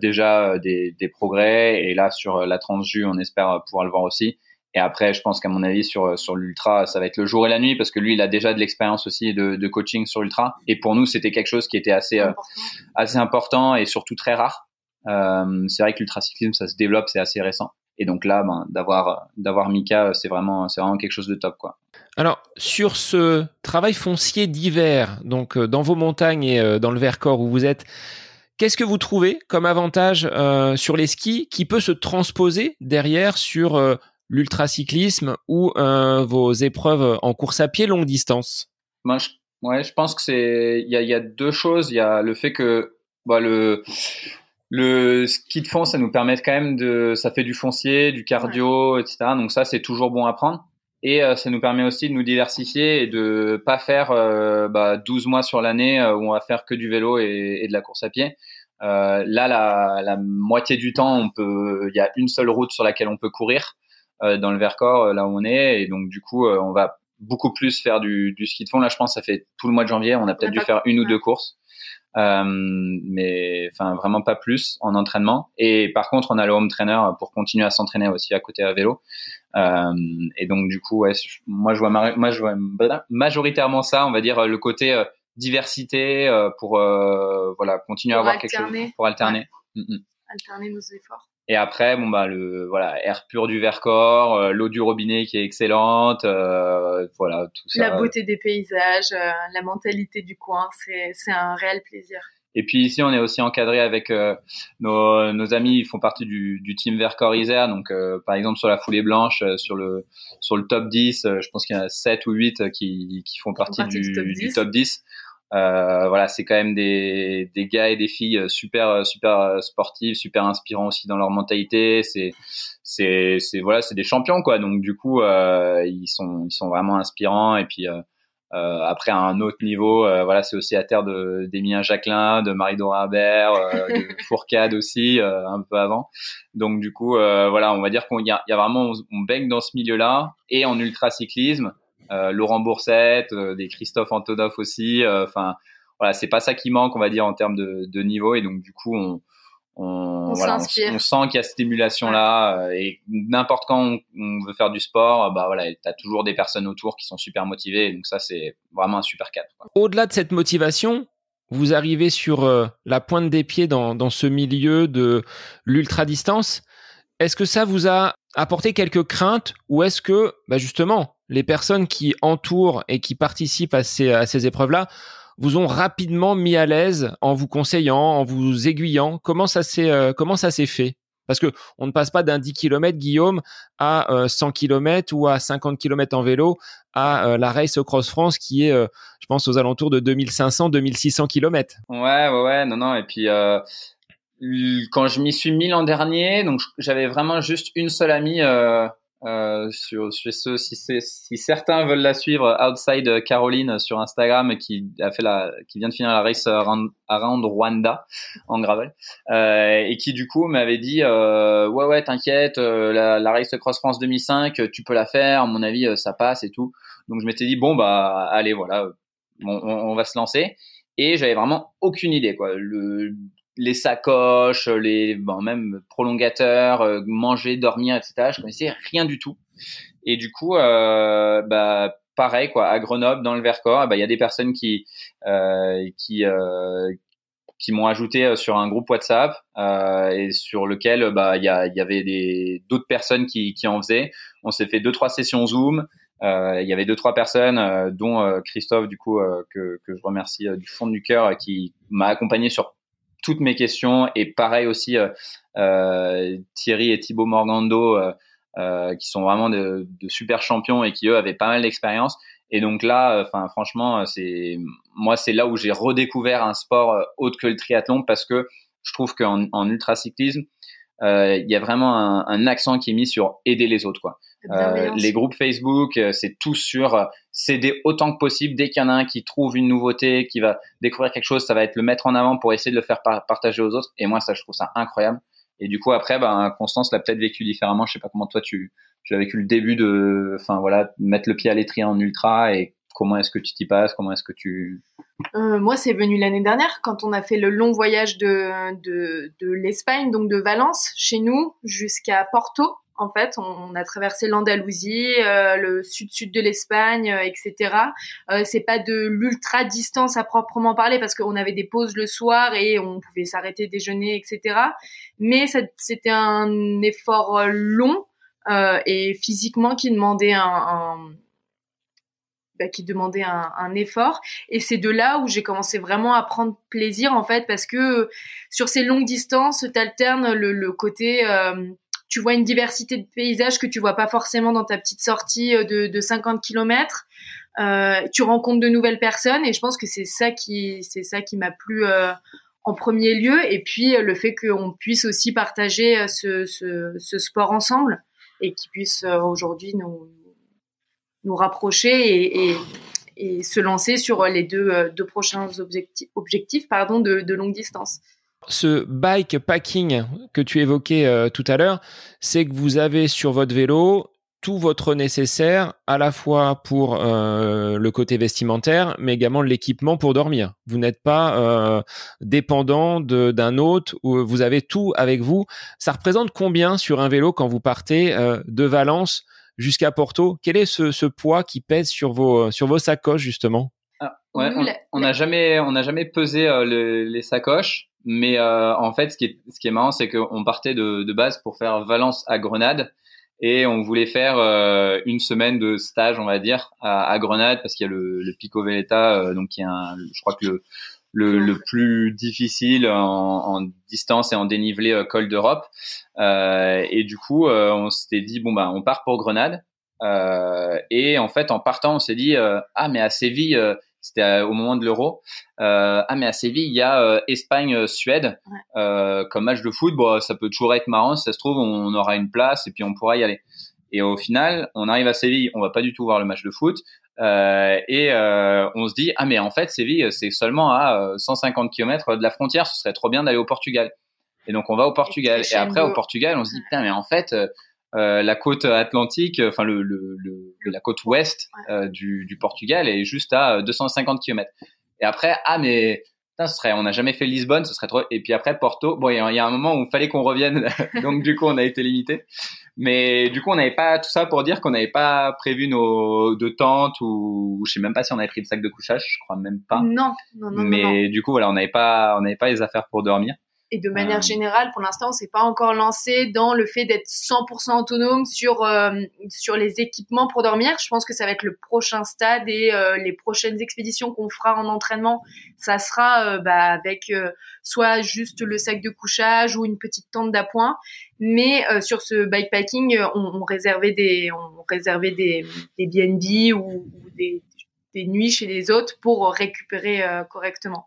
déjà des, des progrès. Et là sur la transju, on espère pouvoir le voir aussi. Et après, je pense qu'à mon avis sur sur l'ultra, ça va être le jour et la nuit parce que lui, il a déjà de l'expérience aussi de, de coaching sur l'ultra. Et pour nous, c'était quelque chose qui était assez euh, Important. assez important et surtout très rare. Euh, c'est vrai que l'ultracyclisme, ça se développe, c'est assez récent. Et donc là, ben, d'avoir d'avoir Mika, c'est vraiment c'est vraiment quelque chose de top, quoi. Alors, sur ce travail foncier d'hiver, donc euh, dans vos montagnes et euh, dans le Vercors où vous êtes, qu'est-ce que vous trouvez comme avantage euh, sur les skis qui peut se transposer derrière sur euh, l'ultracyclisme ou euh, vos épreuves en course à pied longue distance? Je, ouais, je pense que c'est il y a, il y a deux choses. Il y a le fait que bah, le le ski de fond, ça nous permet quand même de, ça fait du foncier, du cardio, etc. Donc ça, c'est toujours bon à prendre. Et euh, ça nous permet aussi de nous diversifier et de pas faire euh, bah, 12 mois sur l'année euh, où on va faire que du vélo et, et de la course à pied. Là, la, la moitié du temps, on peut, il y a une seule route sur laquelle on peut courir dans le Vercors, euh, là où on est, et donc du coup, euh, on va beaucoup plus faire du, du ski de fond. Là, je pense, que ça fait tout le mois de janvier, on a peut-être dû faire une ou ouais. deux courses, euh, mais enfin vraiment pas plus en entraînement. Et par contre, on a le home trainer pour continuer à s'entraîner aussi à côté à vélo. Euh, et donc du coup, ouais, moi je vois, ma- moi je vois majoritairement ça, on va dire le côté euh, diversité euh, pour euh, voilà continuer à avoir quelque chose pour alterner. Mm, mm. Alterner nos efforts. Et après, bon bah le voilà air pur du Vercors, euh, l'eau du robinet qui est excellente, euh, voilà tout ça. La beauté des paysages, euh, la mentalité du coin, c'est c'est un réel plaisir. Et puis ici, on est aussi encadré avec euh, nos, nos amis, ils font partie du, du team Vercors Isère. Donc, euh, par exemple, sur la foulée blanche, euh, sur le sur le top 10, euh, je pense qu'il y en a 7 ou 8 qui, qui font partie, partie du, du top du 10. top 10. Voilà, c'est quand même des, des gars et des filles super super sportifs, super inspirants aussi dans leur mentalité. C'est c'est c'est voilà, c'est des champions quoi. Donc du coup, ils sont ils sont vraiment inspirants et puis euh, après, à un autre niveau, euh, voilà, c'est aussi à terre de d'Emilien Jacquelin, de Marie-Dora Habert, euh, de Fourcade aussi, un peu avant. Donc du coup, voilà, on va dire qu'il y a, y a vraiment, on, baigne dans ce milieu-là. Et en ultracyclisme, Laurent Boursette, des Christophe Antonov aussi. Enfin, voilà, c'est pas ça qui manque, on va dire, en termes de, de niveau. Et donc du coup, on, on, voilà, on, sent qu'il y a cette émulation-là euh, et n'importe quand on, veut faire du sport, bah voilà, t'as toujours des personnes autour qui sont super motivées. Donc ça, c'est vraiment un super cadre. Au-delà de cette motivation, vous arrivez sur euh, la pointe des pieds dans, dans ce milieu de l'ultra distance. Est-ce que ça vous a apporté quelques craintes ou est-ce que bah justement les personnes qui entourent et qui participent à ces, à ces épreuves-là vous ont rapidement mis à l'aise en vous conseillant, en vous aiguillant. Comment ça s'est euh, comment ça s'est fait? Parce que on ne passe pas d'un 10 km Guillaume à 100 euh, km ou à 50 km en vélo à euh, la Race Cross France qui est je pense aux alentours de 2500 2600 km. Ouais ouais ouais non non et puis quand je m'y suis mis l'an dernier, donc j'avais vraiment juste une seule amie euh, sur, sur ce, si, si, certains veulent la suivre, Outside Caroline sur Instagram, qui a fait la, qui vient de finir la race around, Rwanda en gravel, euh, et qui du coup m'avait dit, euh, ouais ouais, t'inquiète, euh, la, la, race Cross France 2005, tu peux la faire, à mon avis, euh, ça passe et tout. Donc je m'étais dit bon bah allez voilà, on, on, va se lancer. Et j'avais vraiment aucune idée quoi. Le, les sacoches, les bon, même prolongateurs, euh, manger, dormir, etc. Je connaissais rien du tout. Et du coup, euh, bah, pareil quoi, à Grenoble, dans le Vercors, bah, il y a des personnes qui euh, qui euh, qui m'ont ajouté sur un groupe WhatsApp et sur lequel bah il y, y avait des d'autres personnes qui qui en faisaient. On s'est fait deux trois sessions Zoom. Il y avait deux trois personnes, dont Christophe du coup que que je remercie du fond du cœur, qui m'a accompagné sur toutes mes questions. Et pareil aussi euh, euh, Thierry et Thibaut Morgando euh, qui sont vraiment de, de, super champions et qui eux avaient pas mal d'expérience. Et donc là enfin franchement c'est moi c'est là où j'ai redécouvert un sport autre que le triathlon parce que je trouve qu'en en ultracyclisme il y a vraiment un, un, accent qui est mis sur aider les autres quoi euh, les groupes Facebook, euh, c'est tout sur euh, s'aider autant que possible. Dès qu'il y en a un qui trouve une nouveauté, qui va découvrir quelque chose, ça va être le mettre en avant pour essayer de le faire partager aux autres. Et moi, ça, je trouve ça incroyable. Et du coup, après, ben, Constance l'a peut-être vécu différemment. Je sais pas comment toi tu, tu as vécu le début de, enfin voilà, mettre le pied à l'étrier en ultra et comment est-ce que tu t'y passes Comment est-ce que tu Moi, c'est venu l'année dernière quand on a fait le long voyage de de, de l'Espagne, donc de Valence chez nous jusqu'à Porto en fait. On, a traversé l'Andalousie, euh, le sud-sud de l'Espagne, euh, etc. Euh, c'est pas de l'ultra distance à proprement parler parce qu'on avait des pauses le soir et on pouvait s'arrêter déjeuner, etc. Mais c'était un effort long et physiquement qui demandait un, bah, qui demandait un, effort. Et c'est de là où j'ai commencé vraiment à prendre plaisir, en fait, parce que sur ces longues distances, t'alternes le, le côté tu vois une diversité de paysages que tu vois pas forcément dans ta petite sortie euh, de, de 50 km. Euh, tu rencontres de nouvelles personnes et je pense que c'est ça qui c'est ça qui m'a plu euh, en premier lieu et puis le fait qu'on puisse aussi partager ce, ce, ce sport ensemble et qui puisse aujourd'hui nous nous rapprocher et, et, et, se lancer sur les deux, deux prochains objectifs, objectifs pardon, de, de longue distance. Ce bike packing que tu évoquais euh, tout à l'heure, c'est que vous avez sur votre vélo tout votre nécessaire à la fois pour euh, le côté vestimentaire, mais également l'équipement pour dormir. Vous n'êtes pas euh, dépendant d'un autre, ou vous avez tout avec vous. Ça représente combien sur un vélo quand vous partez de Valence jusqu'à Porto? Quel est ce, ce, poids qui pèse sur vos, sur vos sacoches justement? Ah, On n'a jamais, on jamais pesé les sacoches. Mais euh, en fait, ce qui est, ce qui est marrant, c'est qu'on partait de, de, base pour faire Valence à Grenade et on voulait faire euh, une semaine de stage, on va dire, à, Grenade parce qu'il y a le, le Pico Veleta, euh, donc qui est je crois que le, le, le plus difficile en, en, distance et en dénivelé euh, col d'Europe. et du coup, on s'était dit bon bah on part pour Grenade. et en fait, en partant, on s'est dit ah mais à Séville c'était au moment de l'Euro. ah mais à Séville, il y a Espagne-Suède comme match de foot. Bon, ça peut toujours être marrant. Si ça se trouve, on aura une place et puis on pourra y aller. Et au final, on arrive à Séville, on va pas du tout voir le match de foot. Euh, et euh, on se dit ah mais en fait Séville c'est seulement à 150 km de la frontière, ce serait trop bien d'aller au Portugal. Et donc on va au Portugal. Et, après au Portugal on se dit putain mais en fait euh, la côte atlantique, enfin le, le, le, la côte ouest euh, du, du, Portugal est juste à 250 km. Et après ah mais putain, ce serait, on n'a jamais fait Lisbonne, ce serait trop. Et puis après Porto, bon il y, a un moment où il fallait qu'on revienne, donc du coup on a été limité. Mais du coup, on n'avait pas tout ça pour dire qu'on n'avait pas prévu nos de tentes ou je sais même pas si on avait pris le sac de couchage, je crois même pas. Non, non, non. Mais du coup, voilà, on n'avait pas, on n'avait pas les affaires pour dormir. Et de manière euh. générale, pour l'instant, on s'est pas encore lancé dans le fait d'être 100% autonome sur euh, sur les équipements pour dormir. Je pense que ça va être le prochain stade et euh, les prochaines expéditions qu'on fera en entraînement, ça sera bah, avec soit juste le sac de couchage ou une petite tente d'appoint. Mais sur ce bikepacking, on, on, réservait des on réservait des des BNB ou, ou des des nuits chez les autres pour récupérer correctement.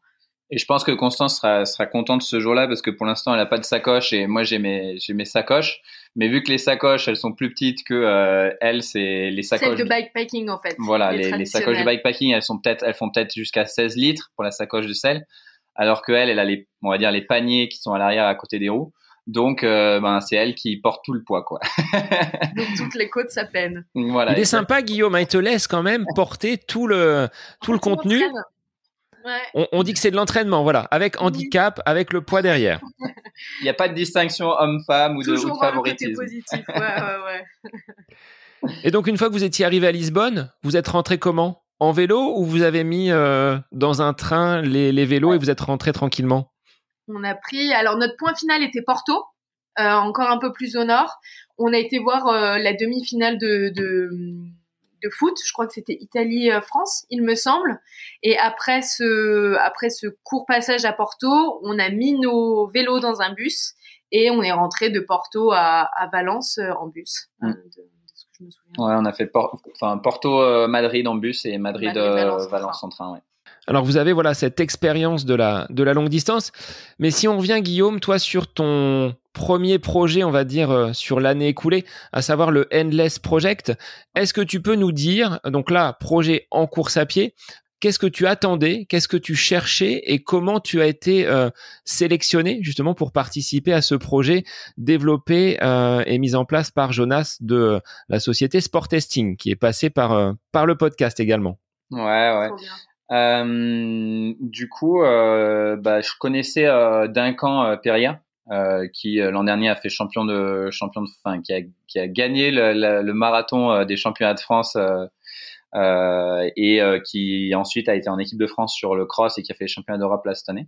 Et je pense que Constance sera, sera contente ce jour-là parce que pour l'instant, elle n'a pas de sacoche et moi, j'ai mes, j'ai mes sacoches. Mais vu que les sacoches, elles sont plus petites que euh, elle, c'est les sacoches. Celles de bikepacking, en fait. Voilà, les, les, sacoches de bikepacking, elles sont peut-être, elles font peut-être jusqu'à 16 litres pour la sacoche de sel. Alors que elle, elle a les, on va dire, les paniers qui sont à l'arrière à côté des roues. Donc, euh, ben, c'est elle qui porte tout le poids, quoi. Donc, toutes les côtes, ça peine. Voilà. Il est sympa, Guillaume. Hein, il te laisse quand même porter tout le, tout le contenu. On, dit que c'est de l'entraînement, voilà, avec handicap, avec le poids derrière. Il n'y a pas de distinction homme-femme ou de, ou de favoritisme. positif, ouais, ouais, ouais. Et donc, une fois que vous étiez arrivé à Lisbonne, vous êtes rentré comment? En vélo ou vous avez mis euh, dans un train les, vélos et vous êtes rentré tranquillement? On a pris. Alors, notre point final était Porto, euh, encore un peu plus au nord. On a été voir euh, la demi-finale de de foot. Je crois que c'était Italie-France, il me semble. Et après ce, après ce court passage à Porto, on a mis nos vélos dans un bus et on est rentré de Porto à, Valence euh, en bus. Mm. Euh, ouais, on a fait enfin, Porto-Madrid euh, en bus et Madrid-Valence en train. Alors vous avez voilà cette expérience de la de la longue distance, mais si on revient Guillaume, toi sur ton premier projet, on va dire euh, sur l'année écoulée, à savoir le Endless Project, est-ce que tu peux nous dire donc là projet en course à pied, qu'est-ce que tu attendais, qu'est-ce que tu cherchais et comment tu as été euh, sélectionné justement pour participer à ce projet développé euh, et mis en place par Jonas de la société Sport Testing qui est passé par par le podcast également? Ouais ouais. Euh, du coup, euh, bah, je connaissais euh, Duncan euh, Perria, euh, qui l'an dernier a fait champion de champion de fin, qui a, qui a gagné le, le, marathon des championnats de France et qui ensuite a été en équipe de France sur le cross et qui a fait les championnats d'Europe là cette année.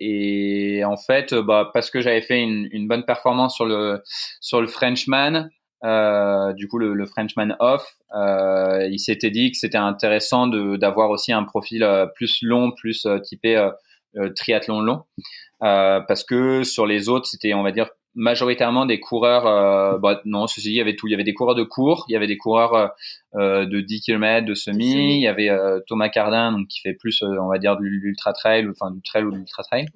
et en fait, bah, parce que j'avais fait une, une, bonne performance sur le sur le Frenchman, euh, du coup le, le, Frenchman off, euh, il s'était dit que c'était intéressant d'avoir aussi un profil euh, plus long, plus euh, typé euh, triathlon long, parce que sur les autres c'était on va dire majoritairement des coureurs. bah, non, ceci dit, il y avait tout. Il y avait des coureurs de cours, il y avait des coureurs de 10 km, de semi. Il y avait Thomas Cardin, donc qui fait plus, on va dire, de l'ultra trail, enfin du trail ou de l'ultra trail.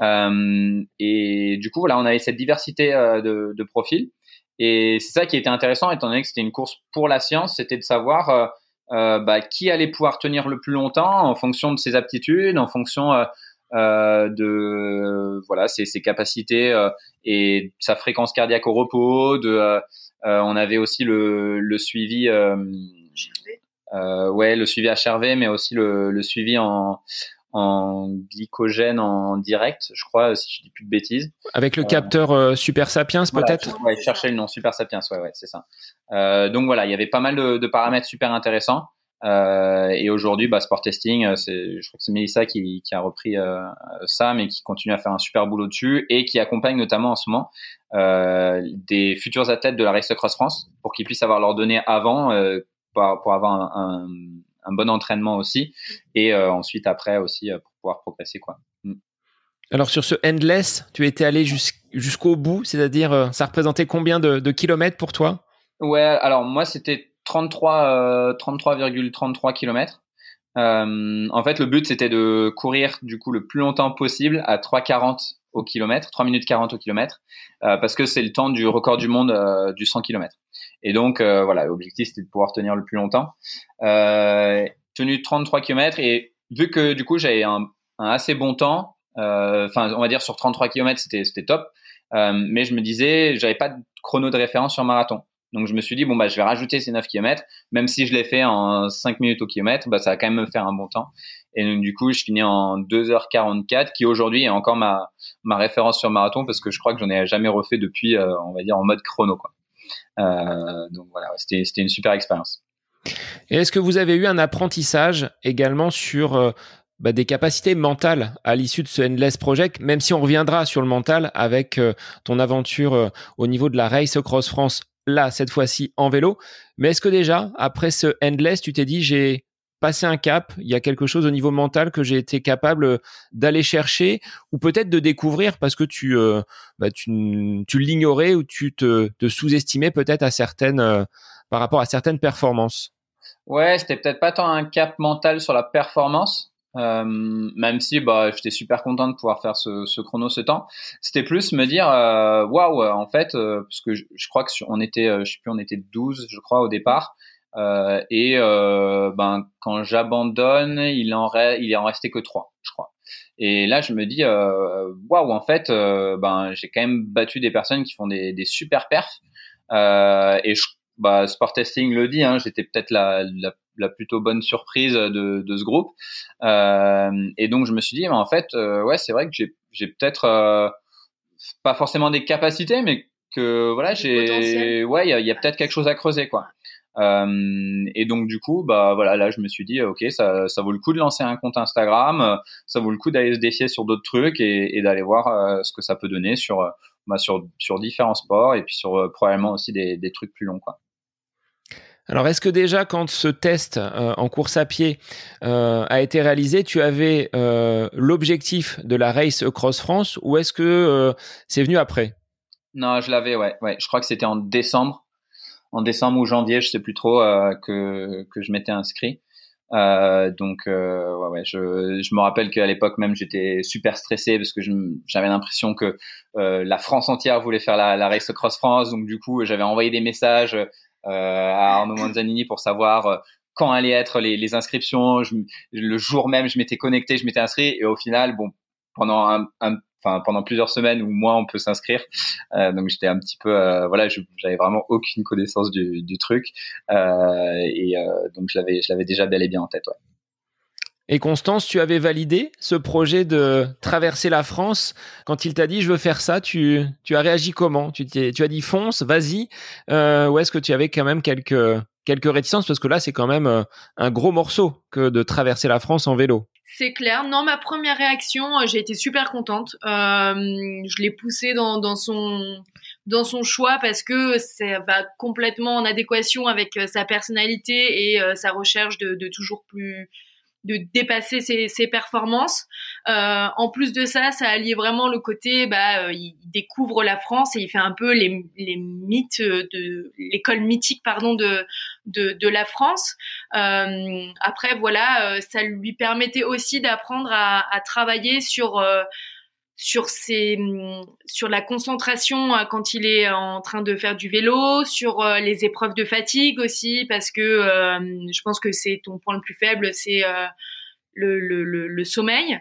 Mm-hmm. et du coup, voilà, on avait cette diversité de, de profils. Et c'est ça qui était intéressant, étant donné que c'était une course pour la science, c'était de savoir euh, euh, bah, qui allait pouvoir tenir le plus longtemps en fonction de ses aptitudes, en fonction euh, euh de voilà ses, ses capacités et sa fréquence cardiaque au repos. De, on avait aussi le, le suivi. ouais, le suivi HRV, mais aussi le, le suivi en, en glycogène en direct, je crois, si je dis plus de bêtises. Avec le euh, capteur euh, Super Sapiens, peut-être? Ouais, chercher le nom Super Sapiens, ouais, ouais, c'est ça. Euh, donc voilà, il y avait pas mal de, de paramètres super intéressants. Euh, et aujourd'hui, bah, Sport Testing, c'est, je crois que c'est Melissa qui, qui a repris euh, ça, mais qui continue à faire un super boulot dessus et qui accompagne notamment en ce moment euh, des futurs athlètes de la Race Cross France pour qu'ils puissent avoir leurs données avant, pour, pour, avoir un, un, un bon entraînement aussi, et euh, ensuite après aussi euh, pour pouvoir progresser quoi. Mm. Alors sur ce endless, tu étais allé jusqu'au bout, c'est-à-dire euh, ça représentait combien de, kilomètres pour toi? Ouais, alors moi c'était 33 33,33 km. en fait, le but c'était de courir du coup le plus longtemps possible à 3,40 au kilomètre, 3 minutes 40 au kilomètre, parce que c'est le temps du record du monde du 100 km. Et donc voilà, l'objectif c'était de pouvoir tenir le plus longtemps. tenu 33 km et vu que du coup j'avais un, un, assez bon temps, enfin on va dire sur 33 km c'était c'était top. Euh, mais je me disais, j'avais pas de chrono de référence sur marathon. Donc je me suis dit bon bah je vais rajouter ces 9 km, même si je l'ai fait en 5 minutes au kilomètre, bah ça va quand même me faire un bon temps. Et donc du coup je finis en 2h44, qui aujourd'hui est encore ma ma référence sur marathon parce que je crois que j'en ai jamais refait depuis, euh, on va dire en mode chrono quoi. Euh, donc voilà, c'était une super expérience. Et est-ce que vous avez eu un apprentissage également sur euh, bah, des capacités mentales à l'issue de ce Endless Project, même si on reviendra sur le mental avec euh, ton aventure au niveau de la Race Cross France, là, cette fois-ci en vélo. Mais est-ce que déjà, après ce Endless, tu t'es dit, j'ai passé un cap, il y a quelque chose au niveau mental que j'ai été capable euh, d'aller chercher ou peut-être de découvrir parce que tu, bah, tu, l'ignorais ou tu te, sous-estimais peut-être à certaines, par rapport à certaines performances. Ouais, c'était peut-être pas tant un cap mental sur la performance, euh, même si bah j'étais super content de pouvoir faire ce, chrono ce temps. C'était plus me dire euh, waouh wow, en fait euh, parce que je, je, crois que on était je sais plus on était 12 je crois au départ et ben quand j'abandonne il en reste il est en resté que 3 je crois et là je me dis waouh wow, en fait ben j'ai quand même battu des personnes qui font des, des super perfs et je bah, Sport Testing le dit, hein, j'étais peut-être la, la, la, plutôt bonne surprise de, de ce groupe. Euh, et donc je me suis dit, mais en fait, euh, ouais, c'est vrai que j'ai, j'ai peut-être euh, pas forcément des capacités, mais que voilà, j'ai, ouais, il y a, y a peut-être quelque chose à creuser, quoi. Euh, et donc du coup, bah voilà, là je me suis dit, ok, ça, ça vaut le coup de lancer un compte Instagram, ça vaut le coup d'aller se défier sur d'autres trucs et, et d'aller voir euh, ce que ça peut donner sur, bah, sur, sur différents sports et puis sur probablement aussi des, des trucs plus longs, quoi. Alors, est-ce que déjà, quand ce test euh, en course à pied euh, a été réalisé, tu avais euh, l'objectif de la race Cross France ou est-ce que c'est venu après? Non, je l'avais, ouais, ouais. Je crois que c'était en décembre, en décembre ou janvier, je sais plus trop, que que je m'étais inscrit. donc, ouais, ouais, je, je me rappelle qu'à l'époque même, j'étais super stressé parce que j'avais l'impression que la France entière voulait faire la, la race Cross France. Donc, du coup, j'avais envoyé des messages euh, à Arnaud Manzanini pour savoir euh, quand allaient être les, les inscriptions. Je, le jour même, je m'étais connecté, je m'étais inscrit et au final, bon, pendant un, un enfin pendant plusieurs semaines ou mois, on peut s'inscrire. Euh, donc j'étais un petit peu, euh, voilà, j'avais vraiment aucune connaissance du, truc euh, et donc je l'avais, je l'avais déjà bel et bien en tête. Et Constance, tu avais validé ce projet de traverser la France quand il t'a dit je veux faire ça. Tu, tu as réagi comment? Tu, tu as dit fonce, vas-y. Ou est-ce que tu avais quand même quelques quelques réticences? Parce que là c'est quand même un gros morceau que de traverser la France en vélo. C'est clair. Non, ma première réaction, euh, j'ai été super contente. Euh, je l'ai poussé dans, dans son dans son choix parce que c'est va complètement en adéquation avec sa personnalité et sa recherche de toujours plus de dépasser ses, performances. Euh, en plus de ça, ça allie vraiment le côté, bah, euh, il découvre la France et il fait un peu les, mythes de l'école mythique, pardon, de de, la France. Euh, après, voilà, ça lui permettait aussi d'apprendre à, à, travailler sur sur ses, sur la concentration euh, quand il est en train de faire du vélo, sur euh, les épreuves de fatigue aussi, parce que euh, je pense que c'est ton point le plus faible, c'est le, le, sommeil.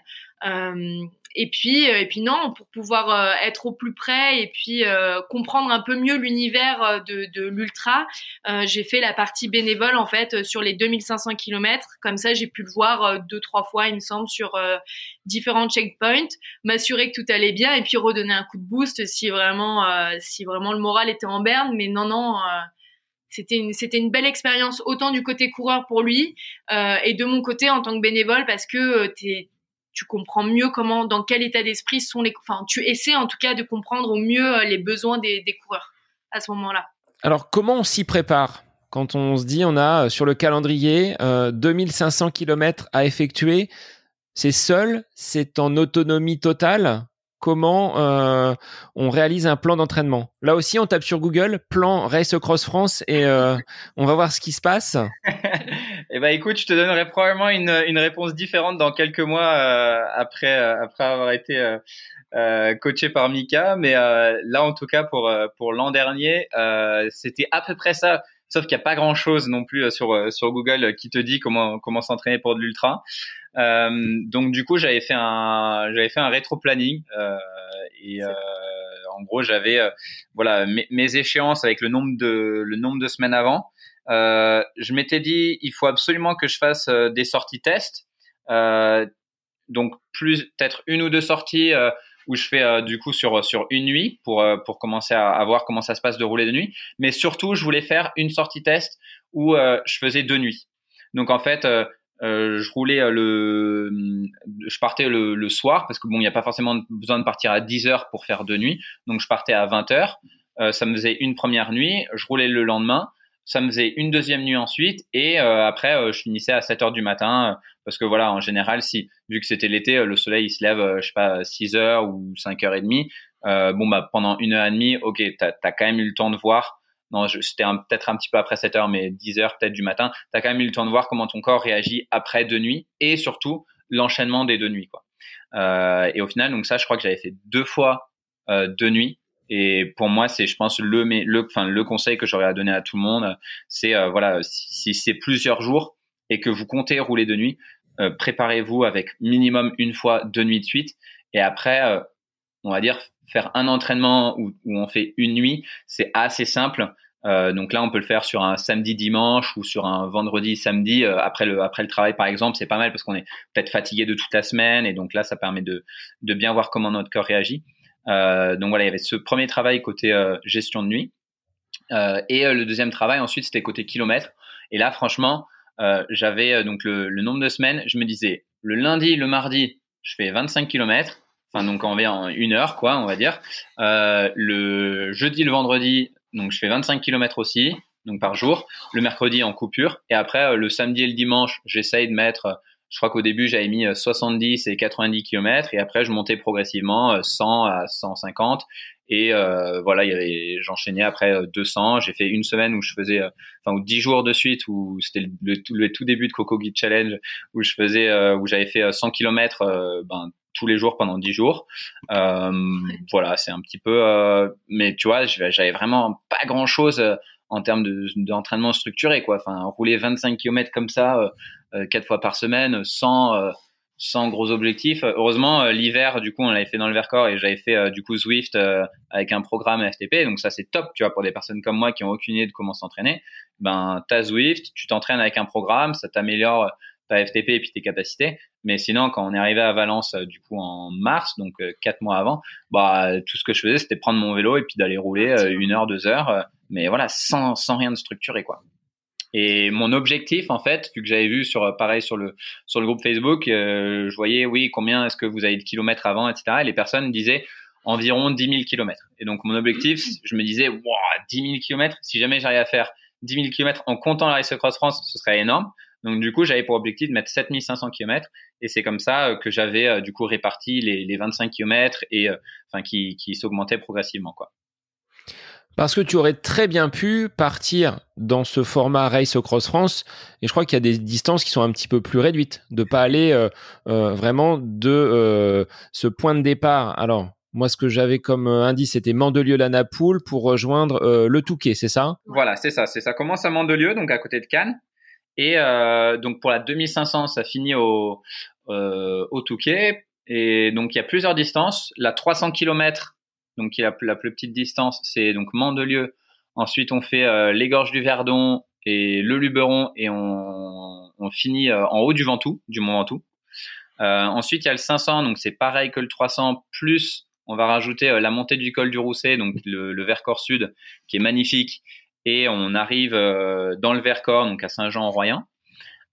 Et puis, euh, et puis non, pour pouvoir euh, être au plus près et puis euh, comprendre un peu mieux l'univers de, de l'ultra, j'ai fait la partie bénévole en fait sur les 2500 km. Comme ça, j'ai pu le voir deux trois fois, il me semble, sur différents checkpoints, m'assurer que tout allait bien et puis redonner un coup de boost si vraiment, si vraiment le moral était en berne. Mais non, non c'était une, c'était une belle expérience autant du côté coureur pour lui euh, et de mon côté en tant que bénévole parce que tu tu comprends mieux comment, dans quel état d'esprit sont les, enfin, tu essaies en tout cas de comprendre au mieux euh, les besoins des, coureurs à ce moment-là. Alors, comment on s'y prépare quand on se dit on a euh, sur le calendrier 2500 euh, km à effectuer? C'est seul? C'est en autonomie totale? Comment on réalise un plan d'entraînement? Là aussi, on tape sur Google plan Race Cross France et on va voir ce qui se passe. Eh ben, écoute, je te donnerai probablement une, une réponse différente dans quelques mois euh, après après avoir été coaché par Mika. Mais là, en tout cas, pour pour l'an dernier, c'était à peu près ça. Sauf qu'il n'y a pas grand chose non plus sur sur Google qui te dit comment comment s'entraîner pour de l'ultra. donc du coup, j'avais fait un j'avais fait un rétro planning et en gros, j'avais euh, voilà mes, échéances avec le nombre de le nombre de semaines avant. Euh, je m'étais dit, il faut absolument que je fasse euh, des sorties tests. donc plus peut-être une ou deux sorties où je fais du coup sur sur une nuit pour pour commencer à, voir comment ça se passe de rouler de nuit. Mais surtout, je voulais faire une sortie test où je faisais deux nuits. Donc en fait, euh, je roulais euh, le, je partais le, soir parce que bon, il n'y a pas forcément besoin de partir à 10 heures pour faire deux nuits. Donc je partais à 20 heures. Euh, ça me faisait une première nuit. Je roulais le lendemain. Ça me faisait une deuxième nuit ensuite. Et euh, après, je finissais à 7 heures du matin parce que voilà, en général, si vu que c'était l'été, le soleil il se lève, je sais pas, 6 heures ou 5 heures et demie. bon bah pendant une heure et demie, ok, t'as as quand même eu le temps de voir non, c'était peut-être un petit peu après 7 heures, mais 10 heures peut-être du matin, tu as quand même eu le temps de voir comment ton corps réagit après deux nuits et surtout l'enchaînement des deux nuits. Quoi. Euh, et au final, donc ça, je crois que j'avais fait deux fois euh, deux nuits. Et pour moi, c'est, je pense, le, le, enfin, le conseil que j'aurais à donner à tout le monde, c'est euh, voilà, si, c'est plusieurs jours et que vous comptez rouler de nuit, euh, préparez-vous avec minimum une fois deux nuits de suite. Et après, euh, on va dire faire un entraînement où, où on fait une nuit, c'est assez simple. Euh, donc là, on peut le faire sur un samedi dimanche ou sur un vendredi samedi euh, après le après le travail par exemple. C'est pas mal parce qu'on est peut-être fatigué de toute la semaine et donc là, ça permet de de bien voir comment notre corps réagit. Euh, donc voilà, il y avait ce premier travail côté euh, gestion de nuit euh, et le deuxième travail ensuite c'était côté kilomètres. Et là, franchement, j'avais donc le, nombre de semaines. Je me disais le lundi, le mardi, je fais 25 kilomètres enfin donc en une heure quoi, on va dire. Le jeudi, le vendredi, donc je fais 25 km aussi, donc par jour. Le mercredi en coupure et après le samedi et le dimanche, j'essaye de mettre. Je crois qu'au début j'avais mis 70 euh, et 90 km et après je montais progressivement 100 à 150 et euh, voilà, il y avait, j'enchaînais après 200. J'ai fait une semaine où je faisais, enfin, ou 10 jours de suite où c'était le, le, tout début de Coco Git Challenge où je faisais, où j'avais fait 100 km, ben tous les jours pendant 10 jours. Euh, voilà, c'est un petit peu. Euh, mais tu vois, j'avais vraiment pas grand chose euh, en termes d'entraînement structuré, quoi. Enfin, rouler 25 km comme ça, quatre fois par semaine, sans sans gros objectifs. Heureusement, l'hiver, du coup, on l'avait fait dans le Vercors et j'avais fait du coup Zwift avec un programme FTP. Donc ça, c'est top, tu vois, pour des personnes comme moi qui ont aucune idée de comment s'entraîner. Ben, t'as Zwift, tu t'entraînes avec un programme, ça t'améliore ta FTP et puis tes capacités. Mais sinon, quand on est arrivé à Valence, euh, du coup, en mars, donc euh, quatre mois avant, bah, tout ce que je faisais, c'était prendre mon vélo et puis d'aller rouler euh, une heure, deux heures, mais voilà, sans, sans rien de structuré, quoi. Et mon objectif, en fait, vu que j'avais vu sur, pareil, sur le, sur le groupe Facebook, je voyais, oui, combien est-ce que vous avez de kilomètres avant, etc. Et les personnes disaient environ 10 000 kilomètres. Et donc, mon objectif, je me disais, wow, 10 000 kilomètres, si jamais j'arrive à faire 10 000 kilomètres en comptant la Race Cross France, ce serait énorme. Donc du coup, j'avais pour objectif de mettre 7500 km et c'est comme ça euh, que j'avais euh, du coup réparti les, les 25 km et euh, enfin qui, qui s'augmentaient progressivement quoi. Parce que tu aurais très bien pu partir dans ce format Race Cross France, et je crois qu'il y a des distances qui sont un petit peu plus réduites, de pas aller euh, vraiment de euh, ce point de départ. Alors, moi, ce que j'avais comme indice, c'était Mandelieu-la-Napoule pour rejoindre euh, le Touquet, c'est ça? Voilà, c'est ça. C'est ça commence à Mandelieu, donc à côté de Cannes, et euh, donc pour la 2500, ça finit au, euh, au Touquet. Et donc il y a plusieurs distances. La 300 km, donc qui est la, plus petite distance, c'est donc Mandelieu. Ensuite, on fait euh, les gorges du Verdon et le Luberon et on, finit euh, en haut du Ventoux, du Mont Ventoux. Euh, ensuite, il y a le 500, donc c'est pareil que le 300, plus on va rajouter la montée du col du Rousset, donc le, Vercors Sud, qui est magnifique, et on arrive dans le Vercors, donc à Saint-Jean-en-Royan.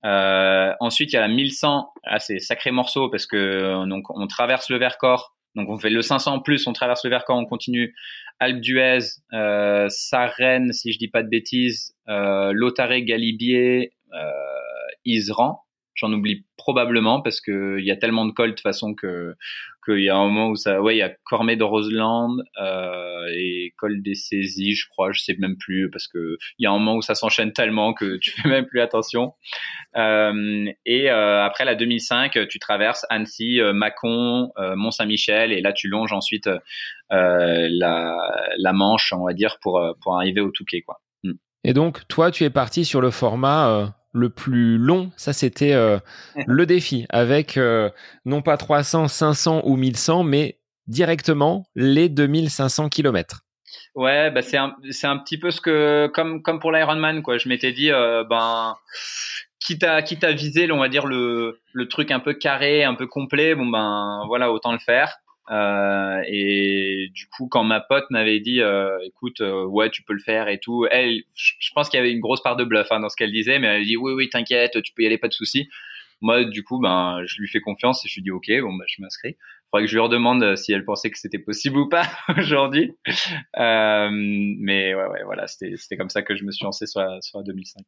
Ensuite, il y a la 1100, ah, c'est sacré morceau parce que on traverse le Vercors, donc on fait le 500 en plus, on traverse le Vercors, on continue. Alpe d'Huez, euh, Sarenne, si je dis pas de bêtises, euh, Lotaré, Galibier, euh, Iseran, J'en oublie probablement parce que il y a tellement de cols de façon que qu'il y a un moment où ça, ouais, il y a Cormet de Roseland euh, et col des saisies, je crois, je sais même plus parce que il y a un moment où ça s'enchaîne tellement que tu fais même plus attention. Euh, et euh, après la 2005, tu traverses Annecy, Mâcon, euh, Mont Saint-Michel et là tu longes ensuite la, la Manche, on va dire, pour pour arriver au Touquet, quoi. Mm. Et donc, toi, tu es parti sur le format le plus long, ça c'était euh, le défi, avec euh, non pas 300, 500 ou 1100, mais directement les 2500 km. Ouais, bah c'est un, c'est un petit peu ce que, comme, comme pour l'Ironman, quoi. Je m'étais dit, euh, ben, quitte à, quitte à viser, on va dire, le, le truc un peu carré, un peu complet, bon, ben, voilà, autant le faire. Euh, et du coup, quand ma pote m'avait dit, euh, écoute, euh, ouais, tu peux le faire et tout, elle, je pense qu'il y avait une grosse part de bluff hein, dans ce qu'elle disait, mais elle dit, oui, oui, t'inquiète, tu peux y aller, pas de souci. Moi, du coup, ben, je lui fais confiance et je lui dis, ok, bon, ben, je m'inscris. Faudrait que je lui redemande si elle pensait que c'était possible ou pas aujourd'hui. Euh, mais ouais, ouais, voilà, c'était comme ça que je me suis lancé sur sur la 2005.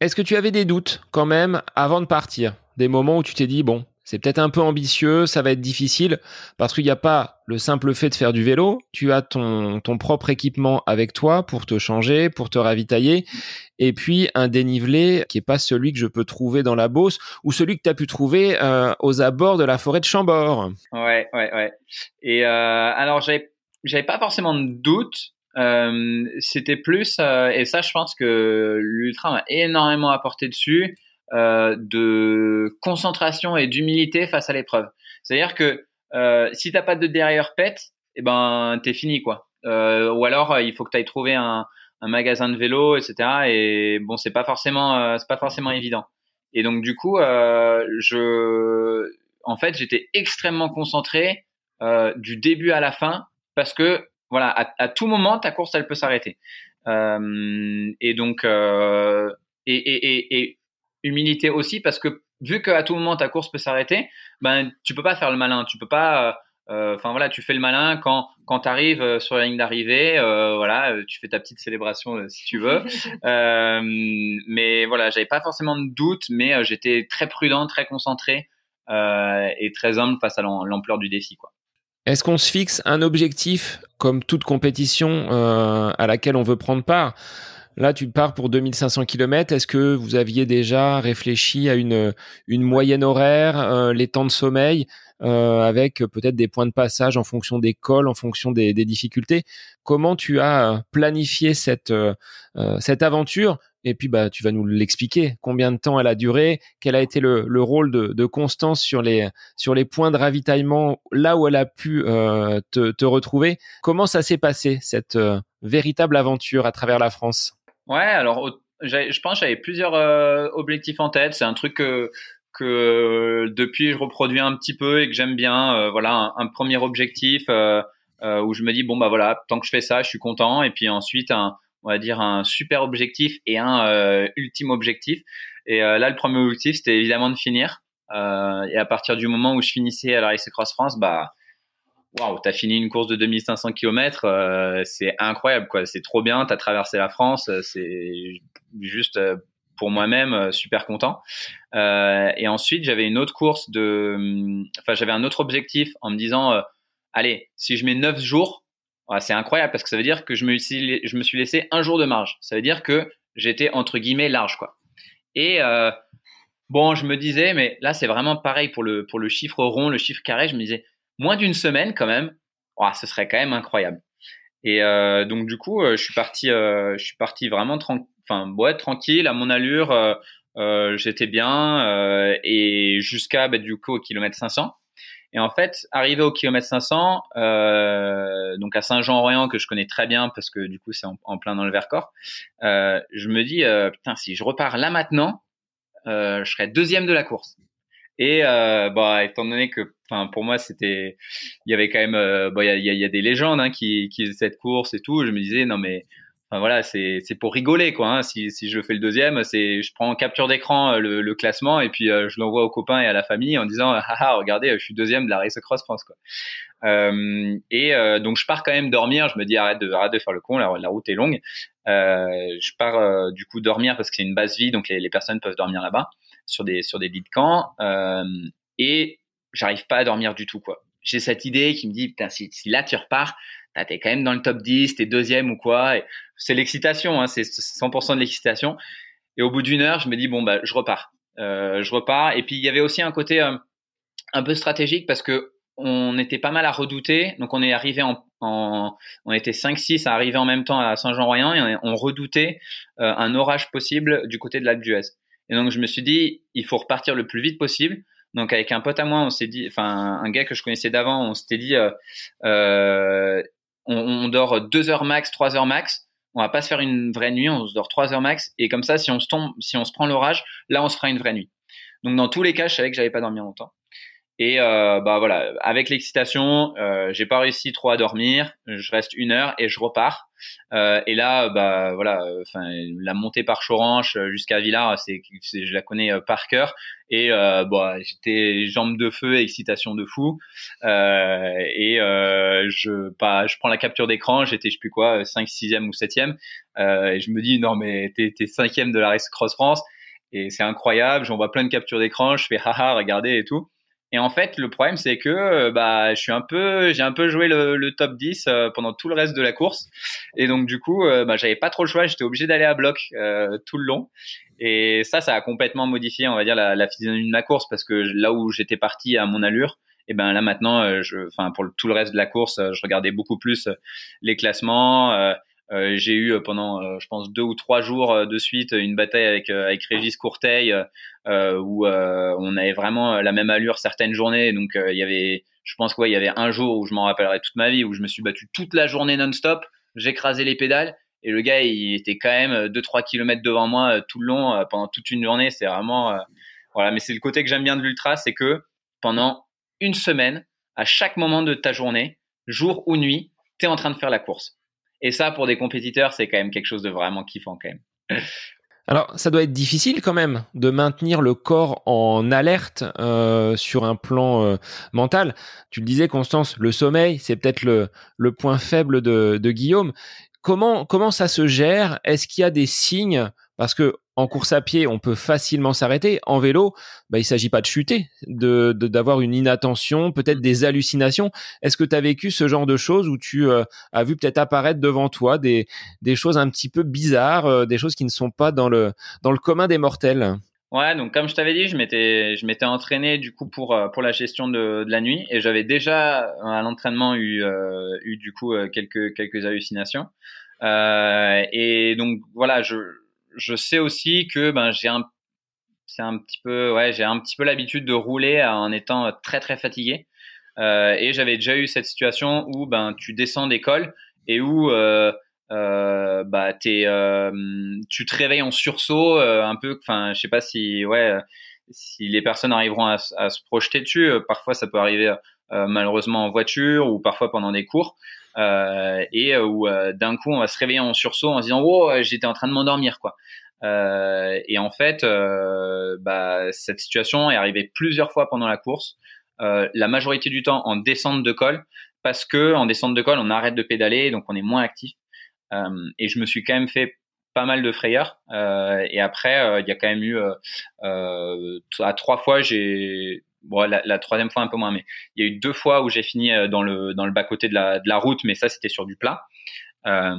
Est-ce que tu avais des doutes quand même avant de partir? Des moments où tu t'es dit, bon, c'est peut-être un peu ambitieux, ça va être difficile parce qu'il n'y a pas le simple fait de faire du vélo, tu as ton, ton propre équipement avec toi pour te changer, pour te ravitailler, et puis un dénivelé qui est pas celui que je peux trouver dans la Beauce ou celui que tu as pu trouver euh, aux abords de la forêt de Chambord. Ouais, ouais, ouais. Et euh, alors j'avais j'avais pas forcément de doute. Euh, c'était plus euh, et ça je pense que l'ultra m'a énormément apporté dessus de concentration et d'humilité face à l'épreuve. C'est-à-dire que euh, si t'as pas de derrière pète, eh ben t'es fini quoi. Euh, ou alors euh, il faut que tu ailles trouver un, un, magasin de vélo, etc. Et bon, c'est pas forcément, euh, c'est pas forcément évident. Et donc du coup, euh, je, en fait, j'étais extrêmement concentré du début à la fin parce que voilà, à, à tout moment ta course elle peut s'arrêter. et donc et, et, et, et humilité aussi parce que vu qu'à tout moment ta course peut s'arrêter, ben tu peux pas faire le malin, tu peux pas. Euh, euh, enfin voilà, tu fais le malin quand quand tu arrives euh, sur la ligne d'arrivée, voilà, tu fais ta petite célébration si tu veux. mais voilà, j'avais pas forcément de doute, mais j'étais très prudent, très concentré et très humble face à l'ampleur du défi, quoi. Est-ce qu'on se fixe un objectif comme toute compétition à laquelle on veut prendre part? Là, tu pars pour 2500 km. Est-ce que vous aviez déjà réfléchi à une, une moyenne horaire, euh, les temps de sommeil, euh, avec peut-être des points de passage en fonction des cols, en fonction des, difficultés? Comment tu as planifié cette, euh, cette aventure? Et puis, bah, tu vas nous l'expliquer. Combien de temps elle a duré? Quel a été le, le rôle de, de, Constance sur les, sur les points de ravitaillement, là où elle a pu te, te, retrouver? Comment ça s'est passé, cette véritable aventure à travers la France? Ouais, alors je pense j'avais plusieurs euh, objectifs en tête. C'est un truc que, que euh, depuis je reproduis un petit peu et que j'aime bien. Euh, voilà, un, premier objectif où je me dis bon bah voilà, tant que je fais ça, je suis content. Et puis ensuite on va dire un super objectif et un ultime objectif. Et là, le premier objectif c'était évidemment de finir. et à partir du moment où je finissais à la Race Cross France, bah waouh, t'as fini une course de 2500 km, euh, c'est incroyable, quoi. C'est trop bien, t'as traversé la France, euh, c'est juste euh, pour moi-même super content. et ensuite, j'avais une autre course de, enfin, j'avais un autre objectif en me disant, allez, si je mets 9 jours, c'est incroyable parce que ça veut dire que je me, suis, je me suis laissé un jour de marge. Ça veut dire que j'étais entre guillemets large, quoi. Et bon, je me disais, mais là, c'est vraiment pareil pour le pour le chiffre rond, le chiffre carré. Je me disais, moins d'une semaine quand même, oh, ce serait quand même incroyable. Et euh, donc du coup, euh, je suis parti, euh, je suis parti vraiment enfin ouais, tranquille à mon allure. Euh, j'étais bien et jusqu'à bah, du coup au kilomètre 500. Et en fait, arrivé au kilomètre 500, donc à Saint-Jean-Orient que je connais très bien parce que du coup c'est en, en, plein dans le Vercors, je me dis putain si je repars là maintenant, je serai deuxième de la course. Et euh, bah, étant donné que, enfin, pour moi, c'était, il y avait quand même, euh, bah, il y, a, y, a, des légendes hein, qui, qui faisaient cette course et tout. Je me disais, non mais, enfin voilà, c'est, c'est pour rigoler quoi. Hein. Si, si je fais le deuxième, c'est, je prends en capture d'écran euh, le, le, classement et puis euh, je l'envoie aux copains et à la famille en disant, ah, ah regardez, je suis deuxième de la Race Cross France quoi. Euh, et donc je pars quand même dormir. Je me dis arrête de, arrête de faire le con. La, la route est longue. je pars du coup dormir parce que c'est une base vie, donc les, les personnes peuvent dormir là-bas. Sur des sur des lits de camp et j'arrive pas à dormir du tout quoi. J'ai cette idée qui me dit putain si, là tu repars, t'es quand même dans le top 10, t'es deuxième ou quoi. C'est l'excitation, hein, c'est 100% de l'excitation. Et au bout d'une heure, je me dis bon bah je repars, euh, je repars. Et puis il y avait aussi un côté euh, un peu stratégique parce que on était pas mal à redouter. Donc on est arrivé en, on était 5-6 à arriver en même temps à Saint-Jean-Royan et on, redoutait euh, un orage possible du côté de l'Alpe d'Huez. Et donc je me suis dit il faut repartir le plus vite possible. Donc avec un pote à moi, on s'est dit, enfin un gars que je connaissais d'avant, on s'était dit, euh, euh, on, dort deux heures max, trois heures max. On va pas se faire une vraie nuit, on se dort trois heures max. Et comme ça, si on se tombe, si on se prend l'orage, là, on se fera une vraie nuit. Donc dans tous les cas, je savais que j'avais pas dormi longtemps. Et euh, bah voilà, avec l'excitation, euh, j'ai pas réussi trop à dormir. Je reste une heure et je repars. Euh, et là, bah voilà, enfin la montée par Choranche jusqu'à Villars, c'est, je la connais euh, par cœur. Et euh, bah j'étais jambes de feu, excitation de fou. Euh, et je pas, je prends la capture d'écran. J'étais je sais plus quoi, 5 sixième ou septième. Euh, et je me dis non mais t'es, t'es cinquième de la Race Cross France. Et c'est incroyable. J'envoie plein de captures d'écran. Je fais haha, regardez et tout. Et en fait, le problème, c'est que euh, bah, je suis un peu, j'ai un peu joué le, top 10 euh, pendant tout le reste de la course. Et donc, du coup, euh, bah, j'avais pas trop le choix. J'étais obligé d'aller à bloc tout le long. Et ça, ça a complètement modifié, on va dire, la, la physionomie de ma course parce que là où j'étais parti à mon allure, et ben là maintenant, je, enfin pour tout le reste de la course, je regardais beaucoup plus les classements. Euh, j'ai eu euh, pendant, euh, je pense, deux ou trois jours de suite une bataille avec avec Régis Courteil où on avait vraiment la même allure certaines journées. Donc il y avait, je pense quoi, il y avait un jour où je m'en rappellerai toute ma vie où je me suis battu toute la journée non-stop. J'écrasais les pédales et le gars il était quand même 2-3 kilomètres devant moi tout le long pendant toute une journée. C'est vraiment voilà, mais c'est le côté que j'aime bien de l'ultra, c'est que pendant une semaine, à chaque moment de ta journée, jour ou nuit, tu es en train de faire la course. Et ça, pour des compétiteurs, c'est quand même quelque chose de vraiment kiffant quand même. Alors, ça doit être difficile quand même de maintenir le corps en alerte euh, sur un plan euh, mental. Tu le disais, Constance, le sommeil, c'est peut-être le, point faible de, de Guillaume. Comment, comment ça se gère? Est-ce qu'il y a des signes? Parce que en course à pied, on peut facilement s'arrêter. En vélo, bah, il s'agit pas de chuter, de d'avoir une inattention, peut-être des hallucinations. Est-ce que tu as vécu ce genre de choses où tu euh, as vu peut-être apparaître devant toi des, des choses un petit peu bizarres, euh, des choses qui ne sont pas dans le dans le commun des mortels? Ouais, donc comme je t'avais dit, je m'étais je m'étais entraîné du coup pour euh, pour la gestion de, de la nuit et j'avais déjà à l'entraînement eu eu du coup quelques quelques hallucinations. et donc voilà, je je sais aussi que ben j'ai un c'est un petit peu ouais j'ai un petit peu l'habitude de rouler en étant très très fatigué. Euh, et j'avais déjà eu cette situation où ben tu descends d'école et où euh, euh, bah t'es tu te réveilles en sursaut un peu enfin je sais pas si ouais si les personnes arriveront à, à se projeter dessus. Parfois ça peut arriver malheureusement en voiture ou parfois pendant des cours et euh, où euh, d'un coup on va se réveiller en sursaut en se disant oh j'étais en train de m'endormir quoi. Euh, et en fait, euh, bah, cette situation est arrivée plusieurs fois pendant la course, euh, la majorité du temps en descente de col, parce que en descente de col, on arrête de pédaler, donc on est moins actif. et je me suis quand même fait pas mal de frayeurs. et après, il y a quand même eu à trois fois, j'ai bon, la, troisième fois un peu moins, mais il y a eu deux fois où j'ai fini euh, dans le dans le bas côté de la, de la route, mais ça c'était sur du plat. Euh,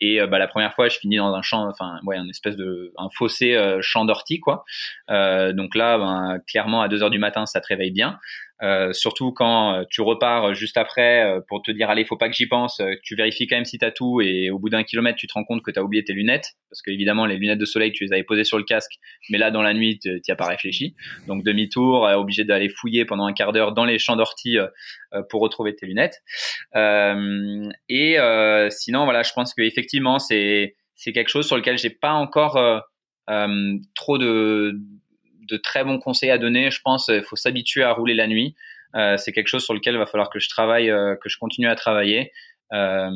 et euh, bah, la première fois, je finis dans un champ, enfin ouais, espèce de un fossé champ d'ortie quoi. Donc là, ben, clairement à 2 heures du matin, ça te réveille bien. Euh, surtout quand euh, tu repars juste après euh, pour te dire allez faut pas que j'y pense tu vérifies quand même si t'as tout et au bout d'un kilomètre tu te rends compte que t'as oublié tes lunettes. Parce que évidemment les lunettes de soleil tu les avais posées sur le casque mais là dans la nuit tu as pas réfléchi. Donc demi-tour obligé d'aller fouiller pendant un quart d'heure dans les champs d'ortie pour retrouver tes lunettes. Et sinon voilà je pense que effectivement c'est c'est quelque chose sur lequel j'ai pas encore trop de de très bons conseils à donner. Je pense qu'il faut s'habituer à rouler la nuit. Euh, c'est quelque chose sur lequel il va falloir que je travaille, euh, que je continue à travailler. Euh,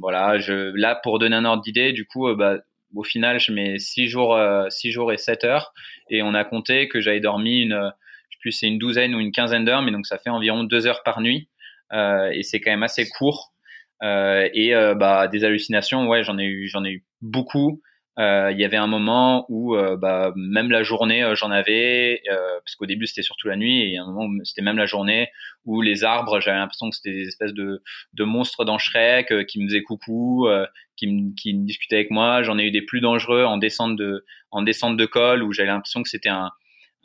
voilà, je, là pour donner un ordre d'idée, du coup, euh, bah, au final, je mets 6 jours, 6 jours et 7 heures, et on a compté que j'avais dormi une, je plus c'est une douzaine ou une quinzaine d'heures, mais donc ça fait environ 2 heures par nuit, et c'est quand même assez court. et bah des hallucinations, ouais, j'en ai j'en ai eu beaucoup. Euh, il y avait un moment où euh, bah, même la journée j'en avais parce qu'au début c'était surtout la nuit et un moment c'était même la journée où les arbres j'avais l'impression que c'était des espèces de, de monstres dans Shrek qui me faisaient coucou qui me, qui discutaient avec moi. J'en ai eu des plus dangereux en descente de en descente de col où j'avais l'impression que c'était un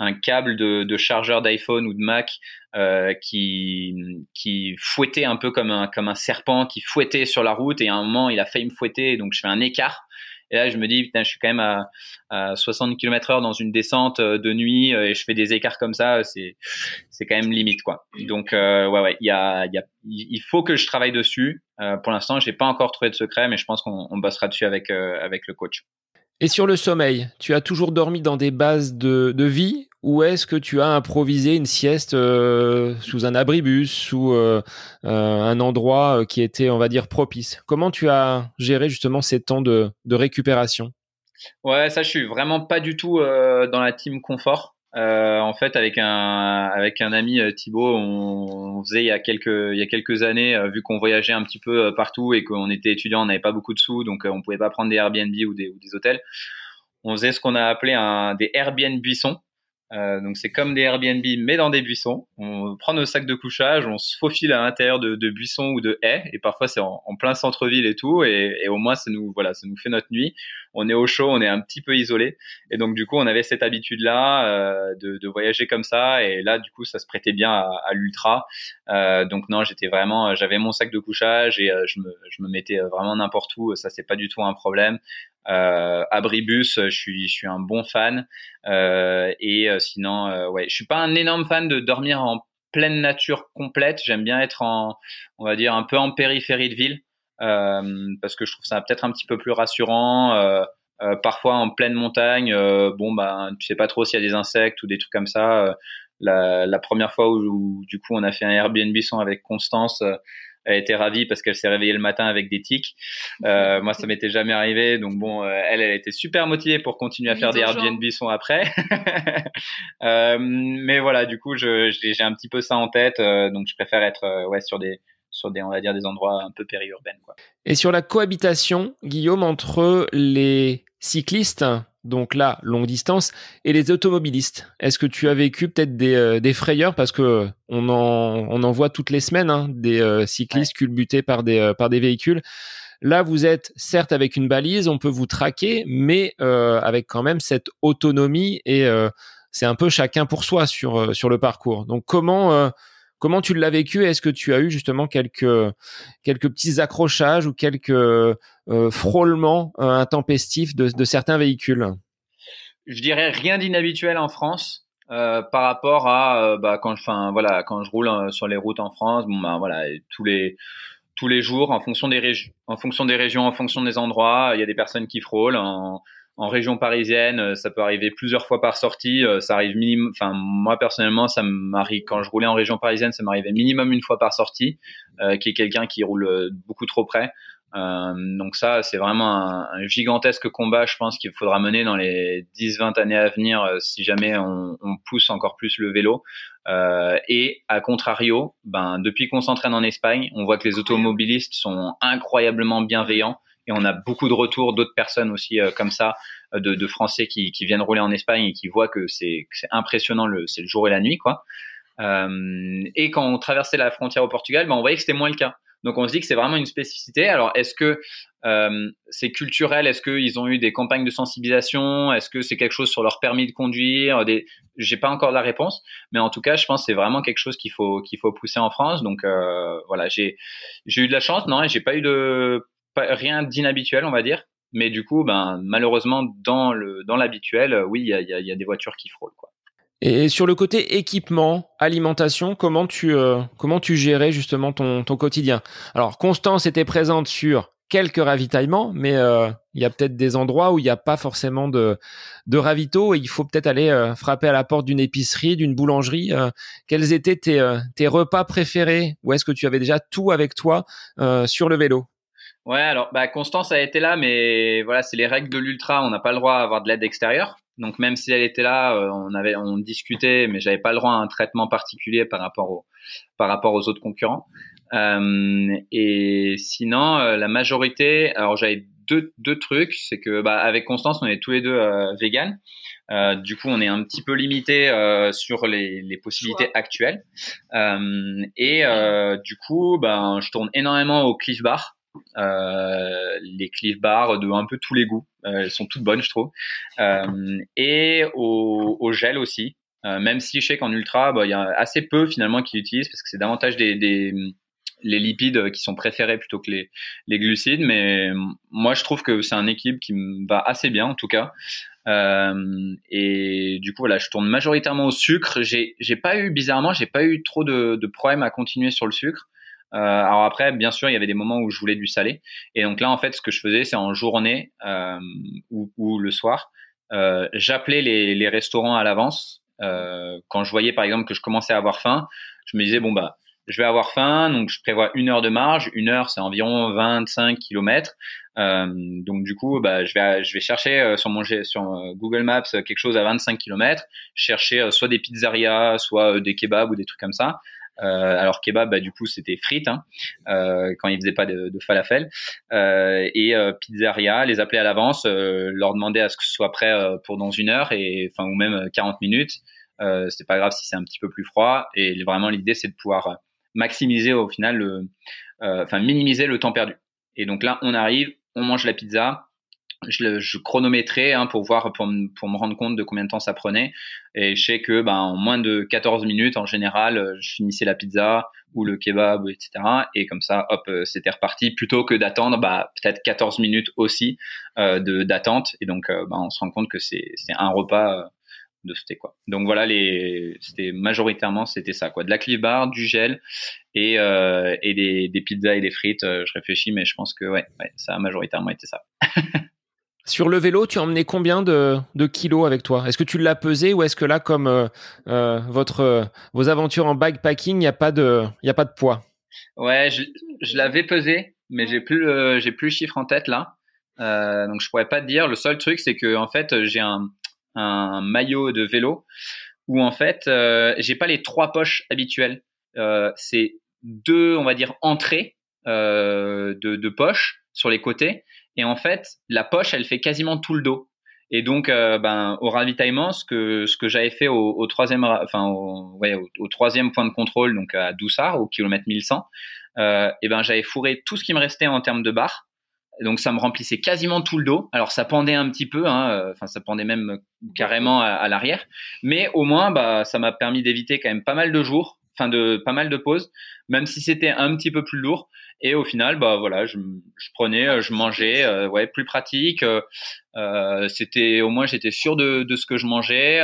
un câble de, de chargeur d'iPhone ou de Mac euh, qui qui fouettait un peu comme un comme un serpent qui fouettait sur la route et à un moment il a failli me fouetter donc je fais un écart et là je me dis putain je suis quand même à, à 60 km heure dans une descente euh, de nuit euh, et je fais des écarts comme ça c'est c'est quand même limite quoi. Donc euh, ouais ouais il y a faut que je travaille dessus. Euh, pour l'instant j'ai pas encore trouvé de secret mais je pense qu'on on bossera dessus avec avec le coach. Et sur le sommeil, tu as toujours dormi dans des bases de, de vie ou est-ce que tu as improvisé une sieste euh, sous un abribus, sous euh, euh, un endroit qui était, on va dire, propice? Comment tu as géré justement ces temps de, récupération? Ouais, ça, je suis vraiment pas du tout dans la team confort. en fait, avec un avec un ami Thibaut, on, faisait il y a quelques il y a quelques années, vu qu'on voyageait un petit peu partout et qu'on était étudiant, on n'avait pas beaucoup de sous, donc on pouvait pas prendre des Airbnb ou des, hôtels. On faisait ce qu'on a appelé des Airbnb buissons. Euh, donc c'est comme des Airbnb mais dans des buissons. On prend nos sacs de couchage, on se faufile à l'intérieur de, de buissons ou de haies et parfois c'est en, plein centre-ville et tout et, et, au moins ça nous voilà ça nous fait notre nuit. On est au chaud, on est un petit peu isolé et donc du coup on avait cette habitude là euh, de, de, voyager comme ça et là du coup ça se prêtait bien à, à l'ultra. Euh, donc non j'étais vraiment j'avais mon sac de couchage et euh, je me je me mettais vraiment n'importe où. Ça c'est pas du tout un problème. Euh, Abribus, je suis, je suis un bon fan. Euh, et euh, sinon, euh, ouais, je suis pas un énorme fan de dormir en pleine nature complète. J'aime bien être en, on va dire, un peu en périphérie de ville, euh, parce que je trouve ça peut-être un petit peu plus rassurant. Euh, parfois en pleine montagne, bon bah tu sais pas trop s'il y a des insectes ou des trucs comme ça. La, la, première fois où, où, du coup on a fait un Airbnb son avec Constance, était ravie parce qu'elle s'est réveillée le matin avec des tics. Euh, moi, ça m'était jamais arrivé, donc bon, euh, elle, elle était super motivée pour continuer à faire des Airbnb son après. euh, mais voilà, du coup, j'ai un petit peu ça en tête, euh, donc je préfère être euh, ouais sur des sur des on va dire des endroits un peu périurbains quoi. Et sur la cohabitation, Guillaume, entre les cyclistes donc là, longue distance, et les automobilistes. Est-ce que tu as vécu peut-être des, euh, des, frayeurs? Parce que on en, on en voit toutes les semaines hein, des euh, cyclistes ouais. culbutés par des, euh, par des véhicules. Là, vous êtes certes avec une balise, on peut vous traquer, mais avec quand même cette autonomie et c'est un peu chacun pour soi sur, sur le parcours. Donc comment Comment tu l'as vécu Est-ce que tu as eu justement quelques quelques petits accrochages ou quelques euh, frôlements euh, intempestifs de, certains véhicules? Je dirais rien d'inhabituel en France. Euh, par rapport à bah, quand je, roule sur les routes en France, bon bah voilà, tous les tous les jours, en fonction des régions, en fonction des endroits, il y a des personnes qui frôlent. En, en région parisienne, euh, ça peut arriver plusieurs fois par sortie. Euh, ça arrive minimum. Enfin, moi personnellement, ça m'arrive quand je roulais en région parisienne, ça m'arrivait minimum une fois par sortie, euh, qui est quelqu'un qui roule euh, beaucoup trop près. Euh, donc ça, c'est vraiment un, un, gigantesque combat, je pense qu'il faudra mener dans les 10-20 années à venir si jamais on, on, pousse encore plus le vélo. Euh, et à contrario, ben depuis qu'on s'entraîne en Espagne, on voit que les automobilistes sont incroyablement bienveillants et on a beaucoup de retours d'autres personnes aussi euh, comme ça, euh, de, Français qui, qui, viennent rouler en Espagne et qui voient que c'est impressionnant, c'est le jour et la nuit, quoi. Euh, et quand on traversait la frontière au Portugal, ben, on voyait que c'était moins le cas. Donc on se dit que c'est vraiment une spécificité. Alors est-ce que c'est culturel? Est-ce qu'ils ont eu des campagnes de sensibilisation? Est-ce que c'est quelque chose sur leur permis de conduire? Des... J'ai pas encore la réponse, mais en tout cas, je pense que c'est vraiment quelque chose qu'il faut qu'il faut pousser en France. Donc voilà, j'ai j'ai eu de la chance, non, j'ai pas eu de rien d'inhabituel, on va dire. Mais du coup, ben, malheureusement, dans le dans l'habituel, euh, oui, il y a, y a, des voitures qui frôlent. Quoi. Et sur le côté équipement, alimentation, comment tu euh, comment tu gérais justement ton, ton quotidien? Alors, Constance était présente sur quelques ravitaillements, mais euh, il y a peut-être des endroits où il n'y a pas forcément de, de ravito et il faut peut-être aller frapper à la porte d'une épicerie, d'une boulangerie. Quels étaient tes, tes repas préférés? Ou est-ce que tu avais déjà tout avec toi sur le vélo? Ouais, alors bah, Constance a été là, mais voilà, c'est les règles de l'ultra. On n'a pas le droit à avoir de l'aide extérieure. Donc même si elle était là, euh, on avait, on discutait, mais j'avais pas le droit à un traitement particulier par rapport au, par rapport aux autres concurrents. Euh, et sinon, euh, la majorité, alors j'avais deux, deux trucs, c'est que bah, avec Constance, on est tous les deux euh, véganes. Euh, du coup, on est un petit peu limité euh, sur les, les possibilités actuelles. Euh, et euh, du coup, ben, je tourne énormément au Cliff Bar. Euh, les Cliff Bar de un peu tous les goûts. elles sont toutes bonnes, je trouve. et au, gel aussi. même si je sais qu'en ultra, bah, il y a assez peu finalement qui l'utilisent parce que c'est davantage les lipides qui sont préférés plutôt que les, glucides. Mais moi, je trouve que c'est un équilibre qui me va assez bien, en tout cas. Euh, et du coup, voilà, je tourne majoritairement au sucre. J'ai, pas eu, bizarrement, j'ai pas eu trop de problèmes à continuer sur le sucre. Euh, alors après, bien sûr, il y avait des moments où je voulais du salé. Et donc là, en fait, ce que je faisais, c'est en journée euh, ou, ou, le soir, euh, j'appelais les, les restaurants à l'avance. Euh, quand je voyais, par exemple, que je commençais à avoir faim, je me disais bon bah je vais avoir faim, donc je prévois une heure de marge. Une heure, c'est environ 25 kilomètres. Euh, donc du coup, bah, je vais je vais chercher euh, sur mon sur Google Maps quelque chose à 25 kilomètres, chercher soit des pizzerias, soit des kebabs ou des trucs comme ça. Euh, alors kebab, bah, du coup, c'était frites hein, euh, quand ils faisaient pas de, de falafel. Euh, et pizzeria, les appeler à l'avance, leur demander à ce que ce soit prêt pour dans une heure et enfin ou même 40 minutes. Euh, c'est pas grave si c'est un petit peu plus froid. Et vraiment, l'idée, c'est de pouvoir maximiser au final, euh, enfin minimiser le temps perdu. Et donc là, on arrive, on mange la pizza. Je, je chronométrais hein, pour voir, pour, pour, me rendre compte de combien de temps ça prenait. Et je sais que ben, en moins de 14 minutes, en général, je finissais la pizza ou le kebab, etc. Et comme ça, hop, euh, c'était reparti. Plutôt que d'attendre bah, peut-être 14 minutes aussi euh, d'attente. Et donc, euh, ben, on se rend compte que c'est un repas de c'était quoi. Donc voilà les c'était majoritairement c'était ça quoi, de la cliff bar, du gel et euh, et des, des pizzas et des frites. Euh, je réfléchis mais je pense que ouais, ouais ça a majoritairement été ça. Sur le vélo, tu emmené combien de, kilos avec toi? Est-ce que tu l'as pesé ou est-ce que là, comme euh, euh euh, vos aventures en bikepacking, il n'y a pas de a pas de poids? Ouais, je, l'avais pesé, mais j'ai plus plus le chiffre en tête là. Donc je pourrais pas te dire. Le seul truc, c'est que en fait, j'ai un maillot de vélo où en fait j'ai pas les trois poches habituelles. C'est deux, on va dire, entrées de poches sur les côtés. Et en fait, la poche, elle fait quasiment tout le dos. Et donc, euh, ben, au ravitaillement, ce que ce que j'avais fait au, troisième, enfin, au, troisième point de contrôle, donc à Doussard, au kilomètre 1100, euh, et ben, j'avais fourré tout ce qui me restait en termes de barres donc ça me remplissait quasiment tout le dos. Alors ça pendait un petit peu, hein, euh, enfin ça pendait même carrément à, l'arrière, mais au moins bah ça m'a permis d'éviter quand même pas mal de jours, enfin de pas mal de pauses, même si c'était un petit peu plus lourd. Et au final, bah voilà, je, je prenais, euh, je mangeais, euh, ouais, plus pratique. Euh, c'était au moins j'étais sûr de, de, ce que je mangeais.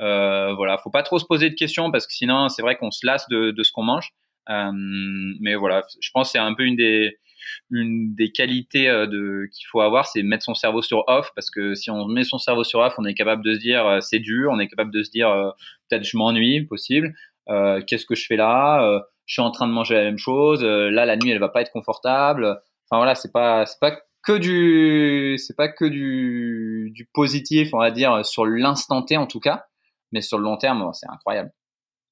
Euh, voilà, faut pas trop se poser de questions parce que sinon c'est vrai qu'on se lasse de, de ce qu'on mange. mais voilà, je pense c'est un peu une des une des qualités euh, de qu'il faut avoir, c'est mettre son cerveau sur off parce que si on met son cerveau sur off, on est capable de se dire euh, c'est dur, on est capable de se dire euh, peut-être je m'ennuie, possible. Qu'est-ce que je fais là Je suis en train de manger la même chose. là, la nuit, elle va pas être confortable. Enfin voilà, c'est pas c'est pas que du c'est pas que du du positif, on va dire sur l'instant T en tout cas, mais sur le long terme, c'est incroyable.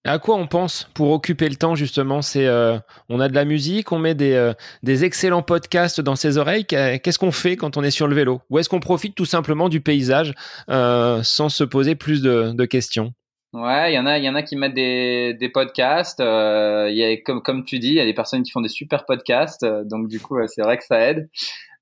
À quoi on pense pour occuper le temps justement? C'est euh, on a de la musique, on met des, euh, des excellents podcasts dans ses oreilles. Qu'est-ce qu'on fait quand on est sur le vélo? Ou est-ce qu'on profite tout simplement du paysage euh, sans se poser plus de, de questions? Ouais, il y en a, il y en a qui mettent des, des podcasts. Euh, il y a, comme comme tu dis, il y a des personnes qui font des super podcasts. donc du coup, c'est vrai que ça aide.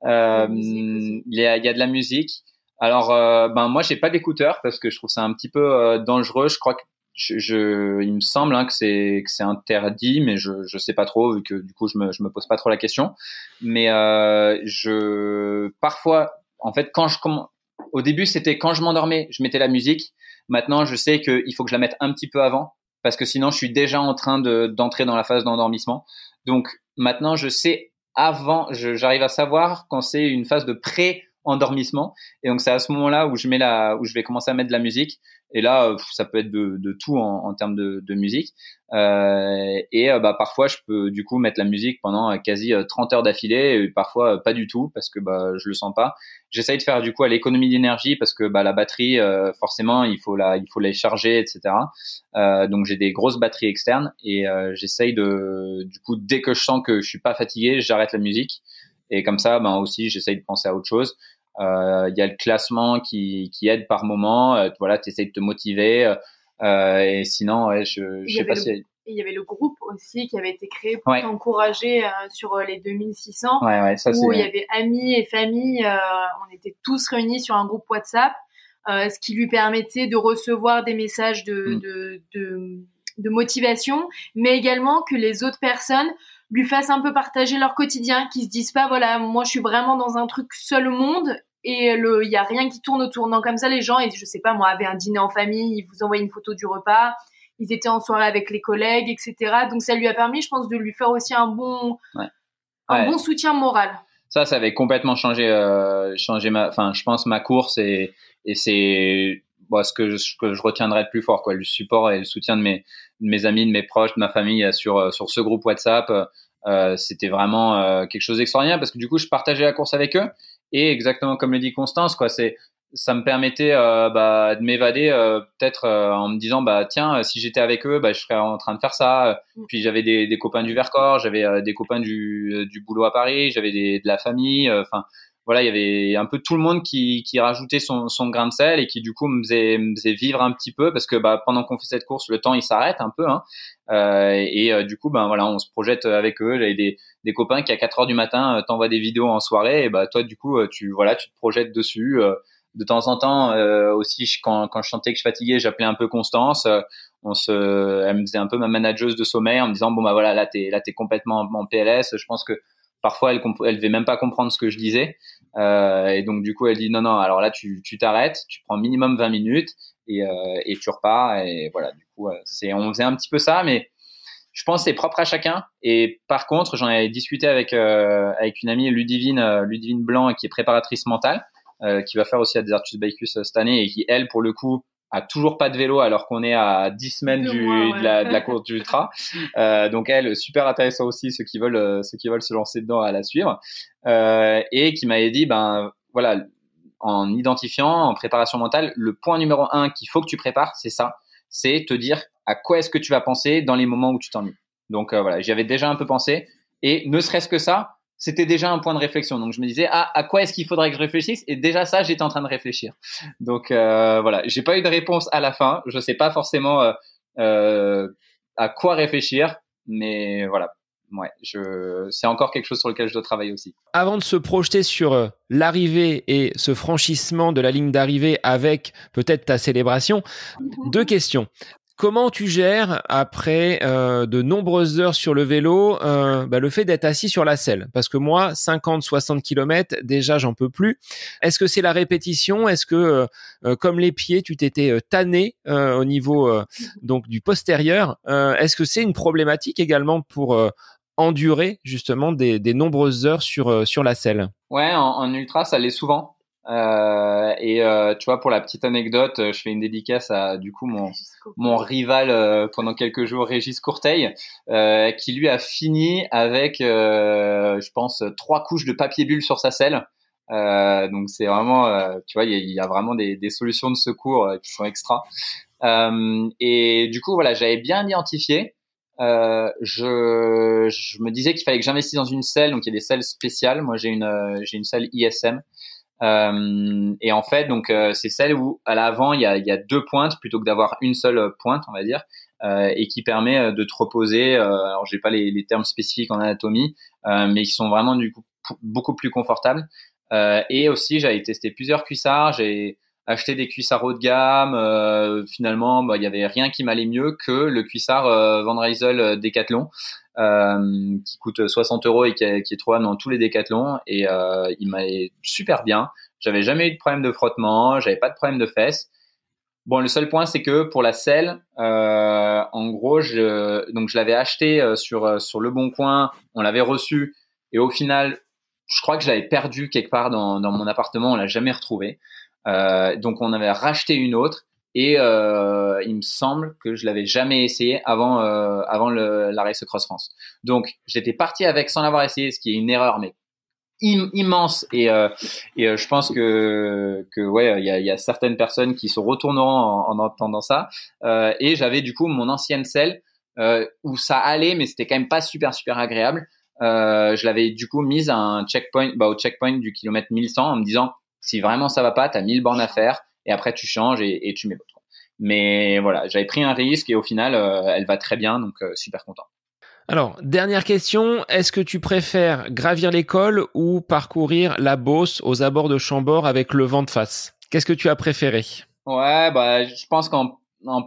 il y a, il y a de la musique. Alors, ben moi, j'ai pas d'écouteurs parce que je trouve ça un petit peu dangereux. Je crois que je, je, il me semble hein, que c'est que c'est interdit, mais je je sais pas trop vu que du coup je me je me pose pas trop la question. Mais euh, je parfois en fait quand je au début c'était quand je m'endormais je mettais la musique. Maintenant je sais qu'il faut que je la mette un petit peu avant parce que sinon je suis déjà en train de d'entrer dans la phase d'endormissement. Donc maintenant je sais avant j'arrive à savoir quand c'est une phase de pré endormissement et donc c'est à ce moment-là où je mets la où je vais commencer à mettre de la musique et là, euh, ça peut être de, tout en, termes de, de musique. Euh, et euh, bah, parfois, je peux du coup mettre la musique pendant euh, quasi 30 heures d'affilée, et parfois pas du tout parce que bah, je le sens pas. J'essaye de faire du coup à l'économie d'énergie parce que bah, la batterie, forcément, il faut la, il faut les charger, etc. Euh, donc j'ai des grosses batteries externes et j'essaye de, du coup, dès que je sens que je suis pas fatigué, j'arrête la musique Et comme ça, ben aussi, j'essaye de penser à autre chose. Il y a le classement qui, qui aide par moment. voilà, tu essayes de te motiver. et sinon, ouais, je, je sais pas si il y avait le groupe aussi qui avait été créé pour t'encourager euh, sur euh, les 2600, ouais, ouais, ça, où il y avait amis et famille. Euh, on était tous réunis sur un groupe WhatsApp, ce qui lui permettait de recevoir des messages de, mm. de, de, de, motivation, mais également que les autres personnes lui fassent un peu partager leur quotidien, qu'ils se disent pas voilà moi je suis vraiment dans un truc seul au monde et il y a rien qui tourne autour. Non comme ça les gens et je sais pas moi avaient un dîner en famille, ils vous envoient une photo du repas ils étaient en soirée avec les collègues, etc. Donc ça lui a permis, je pense, de lui faire aussi un bon, un bon soutien moral. Ça, ça avait complètement changé, euh, changé ma, enfin, je pense ma course et, et c'est bon, ce que je, que je retiendrai de plus fort, quoi, le support et le soutien de mes, de mes amis, de mes proches, de ma famille euh, sur euh, sur ce groupe WhatsApp. Euh, c'était vraiment euh, quelque chose d'extraordinaire parce que du coup, je partageais la course avec eux et exactement comme le dit Constance, quoi, c'est ça me permettait euh, bah, de m'évader peut-être en me disant bah tiens si j'étais avec eux bah, je serais en train de faire ça mm. puis j'avais des, des, copains du Vercors j'avais des copains du, du boulot à Paris j'avais de la famille enfin voilà il y avait un peu tout le monde qui, qui rajoutait son, son grain de sel et qui du coup me faisait, me faisait vivre un petit peu parce que bah, pendant qu'on fait cette course le temps il s'arrête un peu hein, et du coup ben voilà on se projette avec eux. J'avais des, des copains qui à 4 heures du matin t'envoient des vidéos en soirée et bah toi du coup tu voilà tu te projettes dessus de temps en temps euh, aussi quand, quand je sentais que je fatiguais j'appelais un peu Constance euh, on se elle me faisait un peu ma manageuse de sommeil en me disant bon bah voilà là t'es là t'es complètement en PLS je pense que parfois elle elle devait même pas comprendre ce que je disais. Euh, et donc du coup elle dit non non alors là tu t'arrêtes tu prends minimum 20 minutes et euh, et tu repars. Et voilà du coup c'est on faisait un petit peu ça mais je pense c'est propre à chacun. Et par contre j'en ai discuté avec avec une amie Ludivine Ludivine Blanc qui est préparatrice mentale euh, qui va faire aussi à Desertus euh, cette année et qui, elle, pour le coup, a toujours pas de vélo alors qu'on est à 10 semaines du, de, la, de, la, course d'ultra. Euh, donc elle, super intéressant aussi, ceux qui veulent, euh, ceux qui veulent se lancer dedans à la suivre. Euh, et qui m'avait dit, ben voilà, en identifiant, en préparation mentale, le point numéro un qu'il faut que tu prépares, c'est ça, c'est te dire à quoi est-ce que tu vas penser dans les moments où tu t'ennuies. Donc voilà, j'y avais déjà un peu pensé. Et ne serait-ce que ça, c'était déjà un point de réflexion. Donc je me disais ah à quoi est-ce qu'il faudrait que je réfléchisse? Et déjà ça j'étais en train de réfléchir. Donc euh, voilà, j'ai pas eu de réponse à la fin. Je sais pas forcément euh, euh, à quoi réfléchir, mais voilà. Ouais, je c'est encore quelque chose sur lequel je dois travailler aussi. Avant de se projeter sur euh, l'arrivée et ce franchissement de la ligne d'arrivée avec peut-être ta célébration, deux questions. Comment tu gères après euh, de nombreuses heures sur le vélo euh, bah, le fait d'être assis sur la selle? Parce que moi, 50-60 km, déjà, j'en peux plus. Est-ce que c'est la répétition? Est-ce que, euh, comme les pieds, tu t'étais tanné au niveau donc du postérieur Est-ce que c'est une problématique également pour endurer justement des, nombreuses heures sur sur la selle? Ouais, en, en ultra, ça l'est souvent. Euh, et euh, tu vois, pour la petite anecdote, je fais une dédicace à du coup mon mon rival euh, pendant quelques jours, Régis Courteil, euh, qui lui a fini avec, je pense, trois couches de papier bulle sur sa selle. donc c'est vraiment, tu vois, il y, y a, vraiment des, des, solutions de secours qui sont extra. et du coup, voilà, j'avais bien identifié. je, je me disais qu'il fallait que j'investisse dans une selle, donc il y a des selles spéciales. Moi, j'ai une, j'ai une selle ISM. Euh, et en fait, donc euh, c'est celle où à l'avant il y a, y a, deux pointes plutôt que d'avoir une seule pointe, on va dire, euh, et qui permet euh, de te reposer. Euh, alors j'ai pas les, les, termes spécifiques en anatomie, mais qui sont vraiment du coup beaucoup plus confortables. et aussi j'avais testé plusieurs cuissards. J'ai acheté des cuissards haut de gamme. finalement, bah, il y avait rien qui m'allait mieux que le cuissard Van Rysel Decathlon. Euh, qui coûte 60 euros et qui, est, trouvable dans tous les décathlons. Et euh, il m'allait super bien. J'avais jamais eu de problème de frottement, j'avais pas de problème de fesses. Bon, le seul point, c'est que pour la selle, euh, en gros, je, donc je l'avais acheté euh, sur euh, sur le Bon Coin, on l'avait reçu, et au final, je crois que je l'avais perdu quelque part dans, dans mon appartement, on l'a jamais retrouvé. Euh, donc on avait racheté une autre, et euh, il me semble que je l'avais jamais essayé avant euh, avant le, la Race Cross France. Donc j'étais parti avec sans l'avoir essayé, ce qui est une erreur mais immense et euh, et euh, je pense que que ouais il y a, y a, certaines personnes qui se retourneront en, en entendant ça euh, et j'avais du coup mon ancienne selle où ça allait mais c'était quand même pas super super agréable je l'avais du coup mise à un checkpoint, bah, au checkpoint du kilomètre 1100 en me disant si vraiment ça va pas, t'as 1000 bornes à faire et après tu changes et, et tu mets l'autre. Mais voilà, j'avais pris un risque et au final, elle va très bien, donc super content. Alors, dernière question, est-ce que tu préfères gravir l'école ou parcourir la Beauce aux abords de Chambord avec le vent de face? Qu'est-ce que tu as préféré? Ouais, bah, je pense qu'en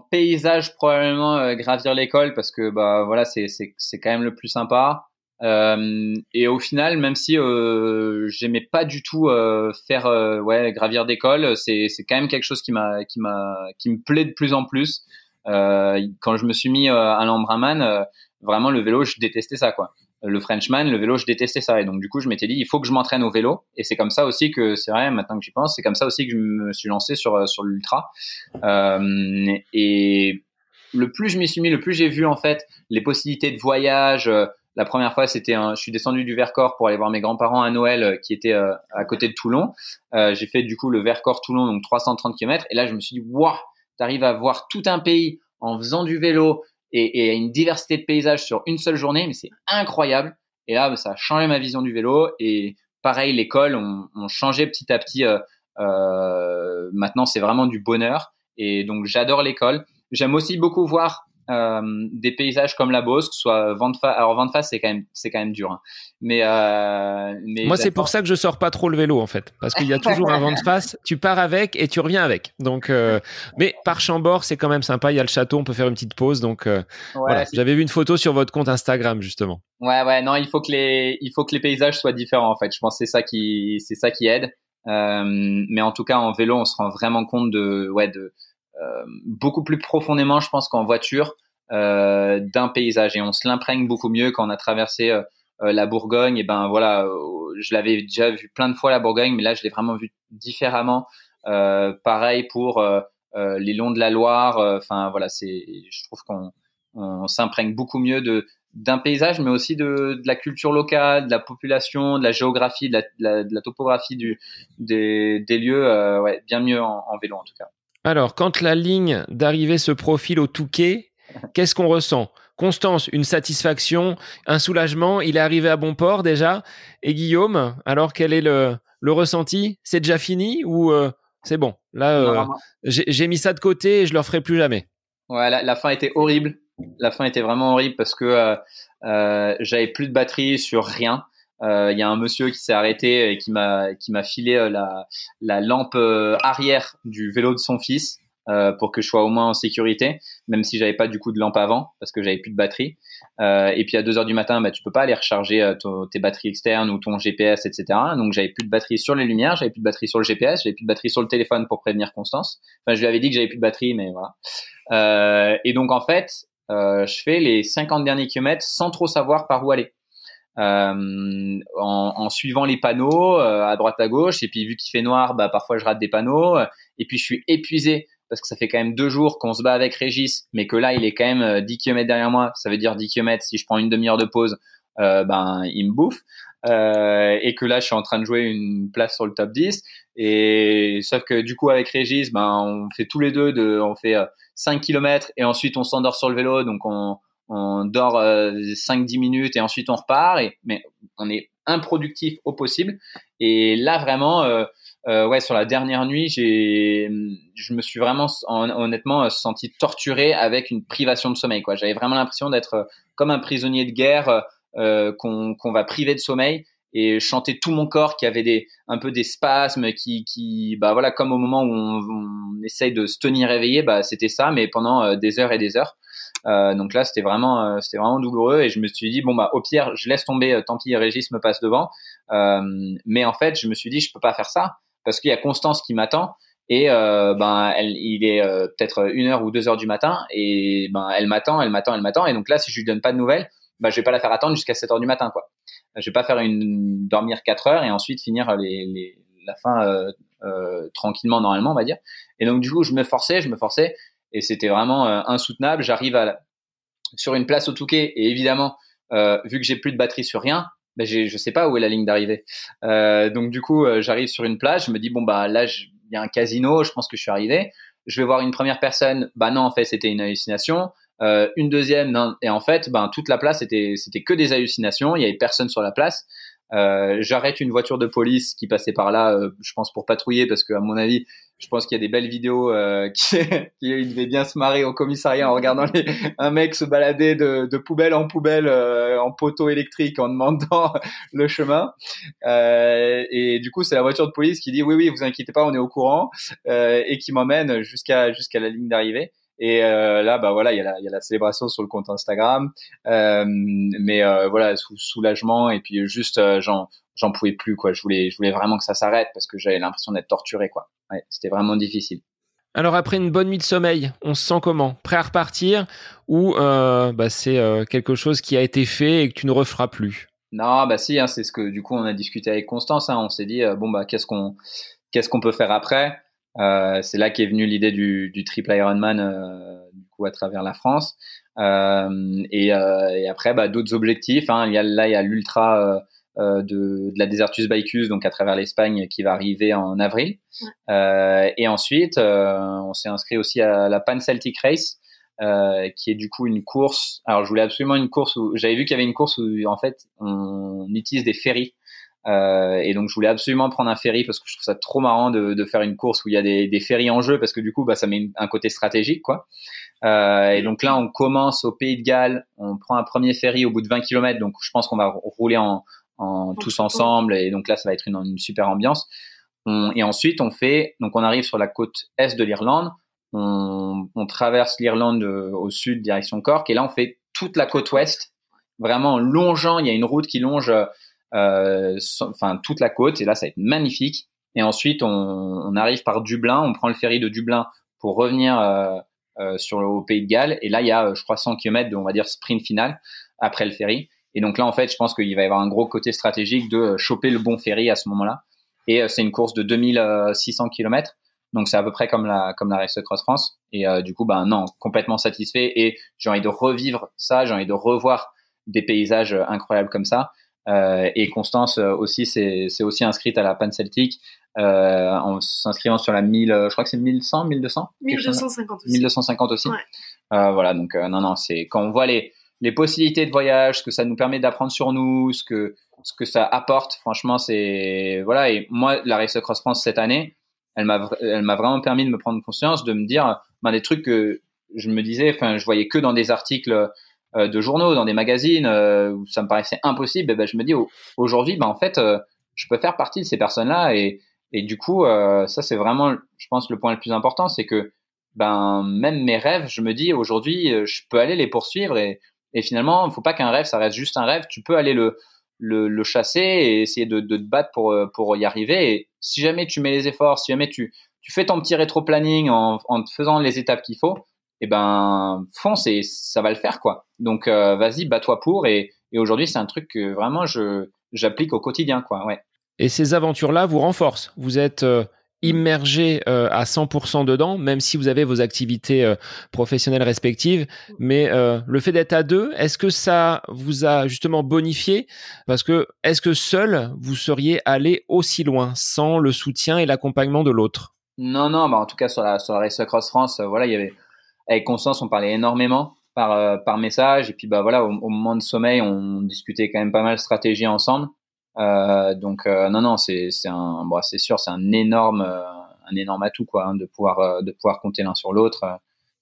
paysage, probablement euh, gravir l'école parce que bah voilà, c'est c'est quand même le plus sympa. Euh, et au final, même si euh, j'aimais pas du tout euh, faire euh, ouais gravir d'école, c'est c'est quand même quelque chose qui m'a qui m'a qui me plaît de plus en plus. quand je me suis mis à l'Ambraman, vraiment le vélo, je détestais ça quoi. Le Frenchman, le vélo, je détestais ça et donc du coup je m'étais dit il faut que je m'entraîne au vélo et c'est comme ça aussi que c'est vrai maintenant que j'y pense, c'est comme ça aussi que je me suis lancé sur sur l'ultra euh, et le plus je m'y suis mis, le plus j'ai vu en fait les possibilités de voyage. Euh, la première fois, c'était je suis descendu du Vercors pour aller voir mes grands-parents à Noël euh, qui étaient à côté de Toulon. j'ai fait du coup le Vercors-Toulon, donc 330 km. Et là, je me suis dit, waouh, t'arrives à voir tout un pays en faisant du vélo, et, et une diversité de paysages sur une seule journée, mais c'est incroyable. Et là, ça a changé ma vision du vélo. Et pareil, l'école, on, on changé petit à petit. Euh, euh, maintenant, c'est vraiment du bonheur. Et donc, j'adore l'école. J'aime aussi beaucoup voir euh, des paysages comme la Beauce, soit vent de face. Alors vent de face, c'est quand même c'est quand même dur. Hein. Mais, euh, mais moi, c'est pour ça que je sors pas trop le vélo en fait, parce qu'il y a toujours un vent de face. Tu pars avec et tu reviens avec. Donc, euh, mais par Chambord, c'est quand même sympa. Il y a le château, on peut faire une petite pause. Donc euh, voilà. J'avais vu une photo sur votre compte Instagram justement. Ouais, ouais. Non, il faut que les il faut que les paysages soient différents en fait. Je pense que c'est ça qui c'est ça qui aide. Euh, mais en tout cas, en vélo, on se rend vraiment compte de ouais de beaucoup plus profondément, je pense, qu'en voiture, euh, d'un paysage. Et on se l'imprègne beaucoup mieux quand on a traversé euh, la Bourgogne. Et ben voilà, je l'avais déjà vu plein de fois la Bourgogne, mais là, je l'ai vraiment vu différemment. pareil pour les longs de la Loire. Enfin voilà, c'est, je trouve qu'on on, s'imprègne beaucoup mieux de d'un paysage, mais aussi de, de, la culture locale, de la population, de la géographie, de la, de la, topographie du, des, des lieux, ouais, bien mieux en, vélo en tout cas. Alors, quand la ligne d'arrivée se profile au Touquet, qu'est-ce qu'on ressent? Constance, une satisfaction, un soulagement, il est arrivé à bon port déjà. Et Guillaume, alors quel est le, le ressenti? C'est déjà fini ou euh, c'est bon? Là, euh, j'ai mis ça de côté et je le referai plus jamais. Ouais, la, la, fin était horrible. La fin était vraiment horrible parce que euh, j'avais plus de batterie sur rien. Euh, il y a un monsieur qui s'est arrêté et qui m'a qui m'a filé euh, la, la lampe euh, arrière du vélo de son fils euh, pour que je sois au moins en sécurité, même si j'avais pas du coup de lampe avant parce que j'avais plus de batterie. Euh, et puis à 2 heures du matin, bah, tu peux pas aller recharger tes batteries externes ou ton GPS, etc. Donc j'avais plus de batterie sur les lumières, j'avais plus de batterie sur le GPS, j'avais plus de batterie sur le téléphone pour prévenir Constance. Enfin, je lui avais dit que j'avais plus de batterie, mais voilà. et donc en fait, je fais les 50 derniers kilomètres sans trop savoir par où aller euh, en, en, suivant les panneaux euh, à droite à gauche. Et puis vu qu'il fait noir, bah parfois je rate des panneaux. Et puis je suis épuisé parce que ça fait quand même deux jours qu'on se bat avec Régis, mais que là il est quand même 10 euh, km derrière moi. Ça veut dire 10 km. Si je prends une demi-heure de pause, euh, ben il me bouffe. Euh, et que là je suis en train de jouer une place sur le top 10 et sauf que du coup avec Régis ben on fait tous les deux de on fait 5 km et ensuite on s'endort sur le vélo donc on on dort euh, 5-10 minutes et ensuite on repart, et, mais on est improductif au possible. Et là, vraiment, euh, euh, ouais, sur la dernière nuit, j'ai, je me suis vraiment, honnêtement, senti torturé avec une privation de sommeil. Quoi, j'avais vraiment l'impression d'être comme un prisonnier de guerre euh, qu'on, qu'on va priver de sommeil et chanter tout mon corps qui avait des un peu des spasmes qui qui bah voilà comme au moment où on, on essaye de se tenir éveillé bah c'était ça mais pendant euh, des heures et des heures euh, donc là, c'était vraiment, euh, c'était vraiment douloureux et je me suis dit bon bah au pire, je laisse tomber. Euh, tant pis, Régis me passe devant. mais en fait, je me suis dit je peux pas faire ça parce qu'il y a Constance qui m'attend et ben elle, il est peut-être une heure ou deux heures du matin et ben elle m'attend, elle m'attend, elle m'attend et donc là si je lui donne pas de nouvelles, ben je vais pas la faire attendre jusqu'à 7 heures du matin quoi. Je vais pas faire une dormir 4 heures et ensuite finir les, les la fin euh, euh, tranquillement normalement on va dire. Et donc du coup je me forçais, je me forçais et c'était vraiment euh, insoutenable. J'arrive sur une place au Touquet et évidemment, euh, vu que j'ai plus de batterie sur rien, ben j'ai, je sais pas où est la ligne d'arrivée. Euh, donc du coup, j'arrive sur une plage, je me dis bon bah là il y a un casino, je pense que je suis arrivé. Je vais voir une première personne, bah non en fait c'était une hallucination. une deuxième, et en fait, ben toute la place c'était c'était que des hallucinations. Il y avait personne sur la place. Euh, j'arrête une voiture de police qui passait par là, euh, je pense pour patrouiller, parce que à mon avis, je pense qu'il y a des belles vidéos euh, qui, qui devaient bien se marrer au commissariat en regardant les, un mec se balader de, de poubelle en poubelle en poteau électrique en demandant le chemin. et du coup, c'est la voiture de police qui dit oui, oui, vous inquiétez pas, on est au courant, et qui m'emmène jusqu'à jusqu'à la ligne d'arrivée. Et euh, là, bah voilà, il y, a la, y a la célébration sur le compte Instagram, euh, mais euh, voilà, sous soulagement et puis juste, j'en j'en pouvais plus quoi. Je voulais, je voulais vraiment que ça s'arrête parce que j'avais l'impression d'être torturé quoi. Ouais, c'était vraiment difficile. Alors après une bonne nuit de sommeil, on se sent comment? Prêt à repartir ou bah, c'est quelque chose qui a été fait et que tu ne referas plus? Non, bah si, hein, c'est ce que du coup on a discuté avec Constance. Hein, on s'est dit bon bah qu'est-ce qu'on qu'est-ce qu'on peut faire après? Euh, c'est là qu'est venue l'idée du, du triple Ironman euh, du coup à travers la France. Euh, et, euh, et, après, bah, d'autres objectifs. Hein. Il y a, là, il y a l'ultra de, de, la Desertus Bicus, donc à travers l'Espagne, qui va arriver en avril. Ouais. et ensuite, on s'est inscrit aussi à la Pan Celtic Race. Euh, qui est du coup une course. Alors je voulais absolument une course où j'avais vu qu'il y avait une course où en fait on utilise des ferries euh, et donc je voulais absolument prendre un ferry parce que je trouve ça trop marrant de, de faire une course où il y a des, des ferries en jeu parce que du coup bah, ça met un côté stratégique quoi. Euh, et donc là on commence au Pays de Galles, on prend un premier ferry au bout de 20 km donc je pense qu'on va rouler en, en tous ensemble et donc là ça va être une, une super ambiance. On, et ensuite on fait donc on arrive sur la côte est de l'Irlande, on, on traverse l'Irlande euh, au sud direction Cork et là on fait toute la côte ouest vraiment longeant, il y a une route qui longe enfin toute la côte. Et là, ça va être magnifique. Et ensuite, on, on, arrive par Dublin, on prend le ferry de Dublin pour revenir euh, euh, sur le, au Pays de Galles. Et là, il y a, je crois, 100 km de, on va dire, sprint final après le ferry. Et donc là, en fait, je pense qu'il va y avoir un gros côté stratégique de choper le bon ferry à ce moment-là. Et c'est une course de 2600 km. Donc c'est à peu près comme la comme la Race Cross France. Et du coup, ben non, complètement satisfait. Et j'ai envie de revivre ça. J'ai envie de revoir des paysages incroyables comme ça. Euh, et Constance euh, aussi, c'est aussi inscrite à la Pan Celtic euh, en s'inscrivant sur la 1000, je crois que c'est 1100, 1200 1250 aussi. 1250 aussi. Ouais. voilà, donc non, non, c'est quand on voit les, les possibilités de voyage, ce que ça nous permet d'apprendre sur nous, ce que, ce que ça apporte, franchement, c'est voilà. Et moi, la Race Cross France cette année, elle m'a, elle m'a vraiment permis de me prendre conscience, de me dire ben, des trucs que je me disais, enfin, je voyais que dans des articles de journaux, dans des magazines euh, où ça me paraissait impossible, et ben je me dis aujourd'hui, ben en fait, euh, je peux faire partie de ces personnes-là et, et du coup, ça c'est vraiment, je pense, le point le plus important, c'est que ben même mes rêves, je me dis aujourd'hui, je peux aller les poursuivre et, et finalement, il faut pas qu'un rêve, ça reste juste un rêve. Tu peux aller le, le, le chasser et essayer de, de, te battre pour, pour y arriver. Et si jamais tu mets les efforts, si jamais tu, tu fais ton petit rétro-planning en, en faisant les étapes qu'il faut, eh ben fonce et ça va le faire quoi. Donc euh, vas-y, bats-toi pour et, et aujourd'hui c'est un truc que vraiment je j'applique au quotidien quoi. Ouais. Et ces aventures-là vous renforcent. Vous êtes euh, immergé euh, à 100% dedans, même si vous avez vos activités professionnelles respectives. Mais le fait d'être à deux, est-ce que ça vous a justement bonifié? Parce que est-ce que seul vous seriez allé aussi loin sans le soutien et l'accompagnement de l'autre? Non, non. Bah en tout cas sur la sur la Race Cross France, voilà, il y avait avec Constance, on parlait énormément par euh, par message et puis bah voilà, au, moment de sommeil, on discutait quand même pas mal stratégie ensemble. Euh, donc euh, non non, c'est c'est un bon, c'est sûr, c'est un énorme euh, un énorme atout quoi, hein, de pouvoir de pouvoir compter l'un sur l'autre.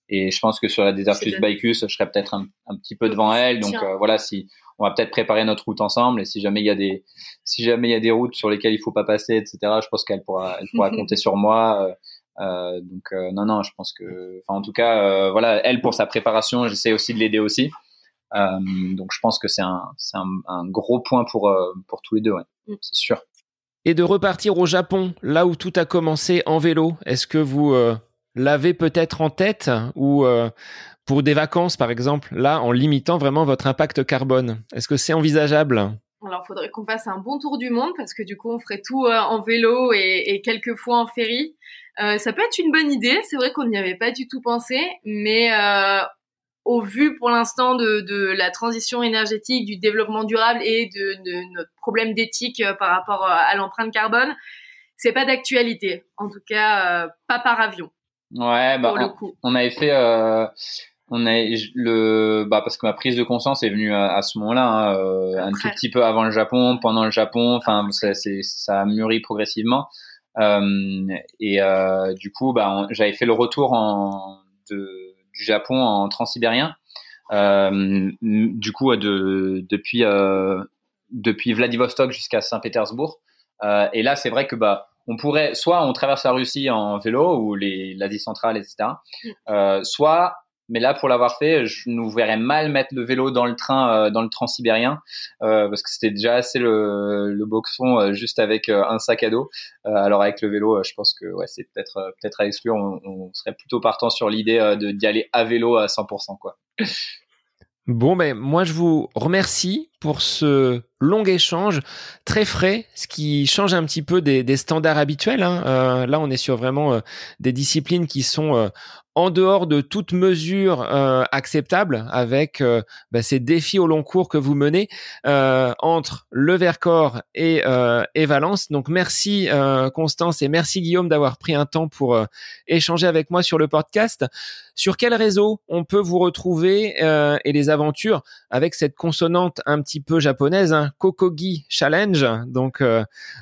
Et je pense que sur la Desertus Bicus, je serais peut-être un, un, petit peu devant elle. Donc voilà, si on va peut-être préparer notre route ensemble et si jamais il y a des si jamais il y a des routes sur lesquelles il faut pas passer, etc. Je pense qu'elle pourra elle pourra compter sur moi. Euh, donc euh, non non, je pense que, enfin en tout cas, euh, voilà, elle pour sa préparation, j'essaie aussi de l'aider aussi. donc je pense que c'est un, c'est un, un, gros point pour pour tous les deux, ouais, mm. c'est sûr. Et de repartir au Japon, là où tout a commencé en vélo, est-ce que vous l'avez peut-être en tête ou pour des vacances par exemple, là en limitant vraiment votre impact carbone, est-ce que c'est envisageable? Alors, il faudrait qu'on fasse un bon tour du monde parce que du coup, on ferait tout en vélo et, et quelques fois en ferry. Euh, ça peut être une bonne idée. C'est vrai qu'on n'y avait pas du tout pensé, mais euh, au vu pour l'instant de, de, la transition énergétique, du développement durable et de, de notre problème d'éthique euh, par rapport à l'empreinte carbone, c'est pas d'actualité. En tout cas, pas par avion. Ouais, bah, on, on, avait fait. On a le bah parce que ma prise de conscience est venue à, ce moment-là hein, euh, un tout petit peu avant le Japon pendant le Japon enfin ça, ça a mûri progressivement. Euh, et euh, du coup bah j'avais fait le retour en de, du Japon en transsibérien. Euh, du coup de depuis euh, depuis Vladivostok jusqu'à Saint-Pétersbourg. Et là c'est vrai que bah on pourrait soit on traverse la Russie en vélo ou l'Asie centrale etc mm. soit mais là, pour l'avoir fait, je nous verrais mal mettre le vélo dans le train, euh, dans le transsibérien, euh, parce que c'était déjà assez le, le boxon euh, juste avec euh, un sac à dos. alors avec le vélo, je pense que ouais, c'est peut-être peut-être à exclure. On, serait plutôt partant sur l'idée de d'y aller à vélo à 100%, quoi. Bon, ben moi je vous remercie pour ce long échange très frais, ce qui change un petit peu des, standards habituels. Hein. Là, on est sur vraiment des disciplines qui sont en dehors de toute mesure euh, acceptable avec euh, bah, ces défis au long cours que vous menez euh, entre le Vercors et, et Valence. Donc merci Constance et merci Guillaume d'avoir pris un temps pour échanger avec moi sur le podcast. Sur quel réseau on peut vous retrouver et les aventures avec cette consonante un petit peu japonaise, hein, Kokogi Challenge. Donc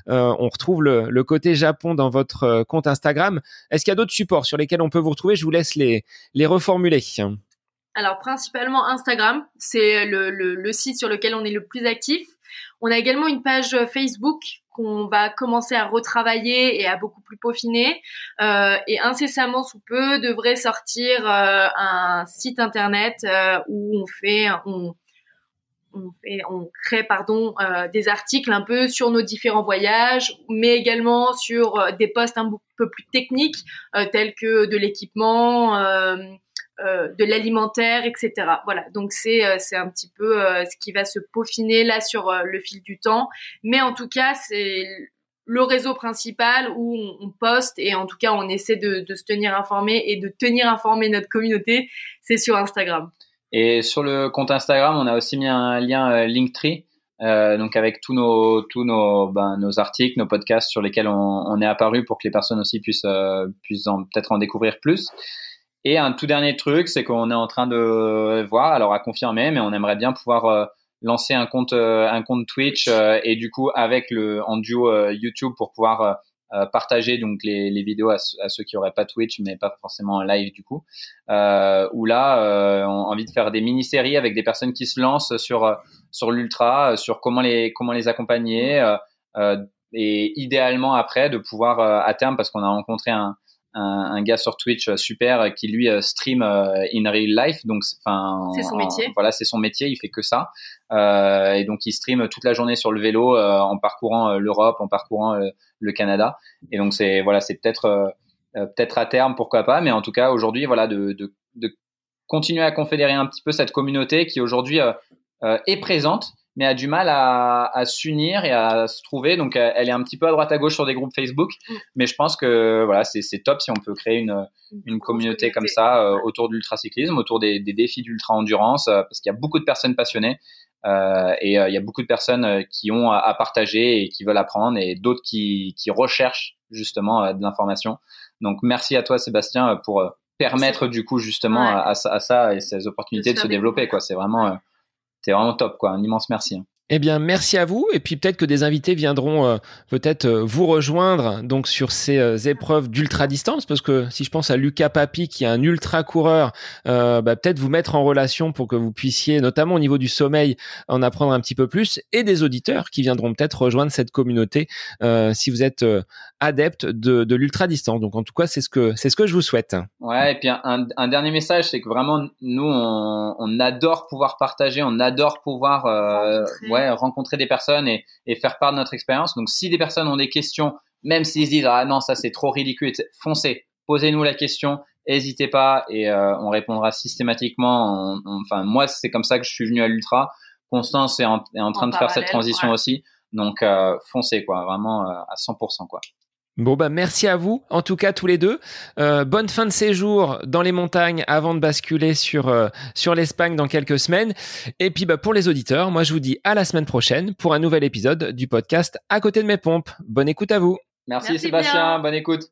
on retrouve le, le, côté Japon dans votre compte Instagram. Est-ce qu'il y a d'autres supports sur lesquels on peut vous retrouver? Je vous les, reformuler. Alors principalement Instagram, c'est le, site sur lequel on est le plus actif. On a également une page Facebook qu'on va commencer à retravailler et à beaucoup plus peaufiner. Euh, et incessamment sous peu devrait sortir euh, un site internet euh, où on fait, on, fait, on crée pardon euh, des articles un peu sur nos différents voyages, mais également sur euh, des postes un peu plus techniques euh, tels que de l'équipement, de l'alimentaire, etc. Voilà, donc c'est c'est un petit peu ce qui va se peaufiner là sur le fil du temps, mais en tout cas c'est le réseau principal où on, poste et en tout cas on essaie de, de se tenir informé et de tenir informé notre communauté, c'est sur Instagram. Et sur le compte Instagram, on a aussi mis un lien euh, Linktree, euh, donc avec tous nos tous nos ben, nos articles, nos podcasts sur lesquels on, est apparu pour que les personnes aussi puissent euh, puissent peut-être en découvrir plus. Et un tout dernier truc, c'est qu'on est en train de voir, alors à confirmer, mais on aimerait bien pouvoir euh, lancer un compte un compte Twitch et du coup avec le en duo YouTube pour pouvoir euh, partager donc les, les vidéos à, ceux qui auraient pas Twitch mais pas forcément en live du coup. Euh, où là euh, on a envie de faire des mini-séries avec des personnes qui se lancent sur sur l'ultra sur comment les comment les accompagner euh, et idéalement après de pouvoir à terme parce qu'on a rencontré un un, un, gars sur Twitch euh, super euh, qui lui euh, stream in real life. Donc enfin c'est son métier. voilà c'est son métier il fait que ça. Euh, et donc il stream toute la journée sur le vélo en parcourant l'Europe en parcourant le Canada. Et donc c'est voilà c'est peut-être peut-être à terme pourquoi pas. Mais en tout cas aujourd'hui voilà de, de, de, continuer à confédérer un petit peu cette communauté qui aujourd'hui est présente mais a du mal à, à s'unir et à se trouver. Donc, euh, elle est un petit peu à droite à gauche sur des groupes Facebook, mm. mais je pense que voilà, c'est top si on peut créer une, une communauté comme ça euh, autour de l'ultracyclisme, autour des, des défis d'ultra endurance, euh, parce qu'il y a beaucoup de personnes passionnées euh, et il y a beaucoup de personnes qui ont à, partager et qui veulent apprendre, et d'autres qui, qui recherchent justement de l'information. Donc, merci à toi, Sébastien, pour permettre du coup justement à, à, ça et ces opportunités de, se développer. Quoi, c'est vraiment c'est vraiment top, quoi. Un immense merci. Hein. Eh bien, merci à vous. Et puis peut-être que des invités viendront euh, peut-être euh, vous rejoindre donc sur ces euh, épreuves d'ultra distance, parce que si je pense à Lucas Papi qui est un ultra coureur, bah, peut-être vous mettre en relation pour que vous puissiez, notamment au niveau du sommeil, en apprendre un petit peu plus, et des auditeurs qui viendront peut-être rejoindre cette communauté si vous êtes adepte de, de l'ultra distance. Donc en tout cas, c'est ce que c'est ce que je vous souhaite. Ouais. Et puis un, un dernier message, c'est que vraiment nous on, on, adore pouvoir partager, on adore pouvoir ouais rencontrer des personnes et, faire part de notre expérience. Donc, si des personnes ont des questions, même s'ils se disent ah non ça c'est trop ridicule, foncez, posez-nous la question, n'hésitez pas et euh, on répondra systématiquement. enfin, moi c'est comme ça que je suis venu à l'ultra. Constance est en, train de faire cette transition aussi. Donc, euh, foncez quoi, vraiment euh, à 100% quoi. Bon bah merci à vous, en tout cas tous les deux. Euh, bonne fin de séjour dans les montagnes avant de basculer sur euh, sur l'Espagne dans quelques semaines. Et puis bah pour les auditeurs, moi je vous dis à la semaine prochaine pour un nouvel épisode du podcast À côté de mes pompes. Bonne écoute à vous. Merci, Sébastien, bonne écoute.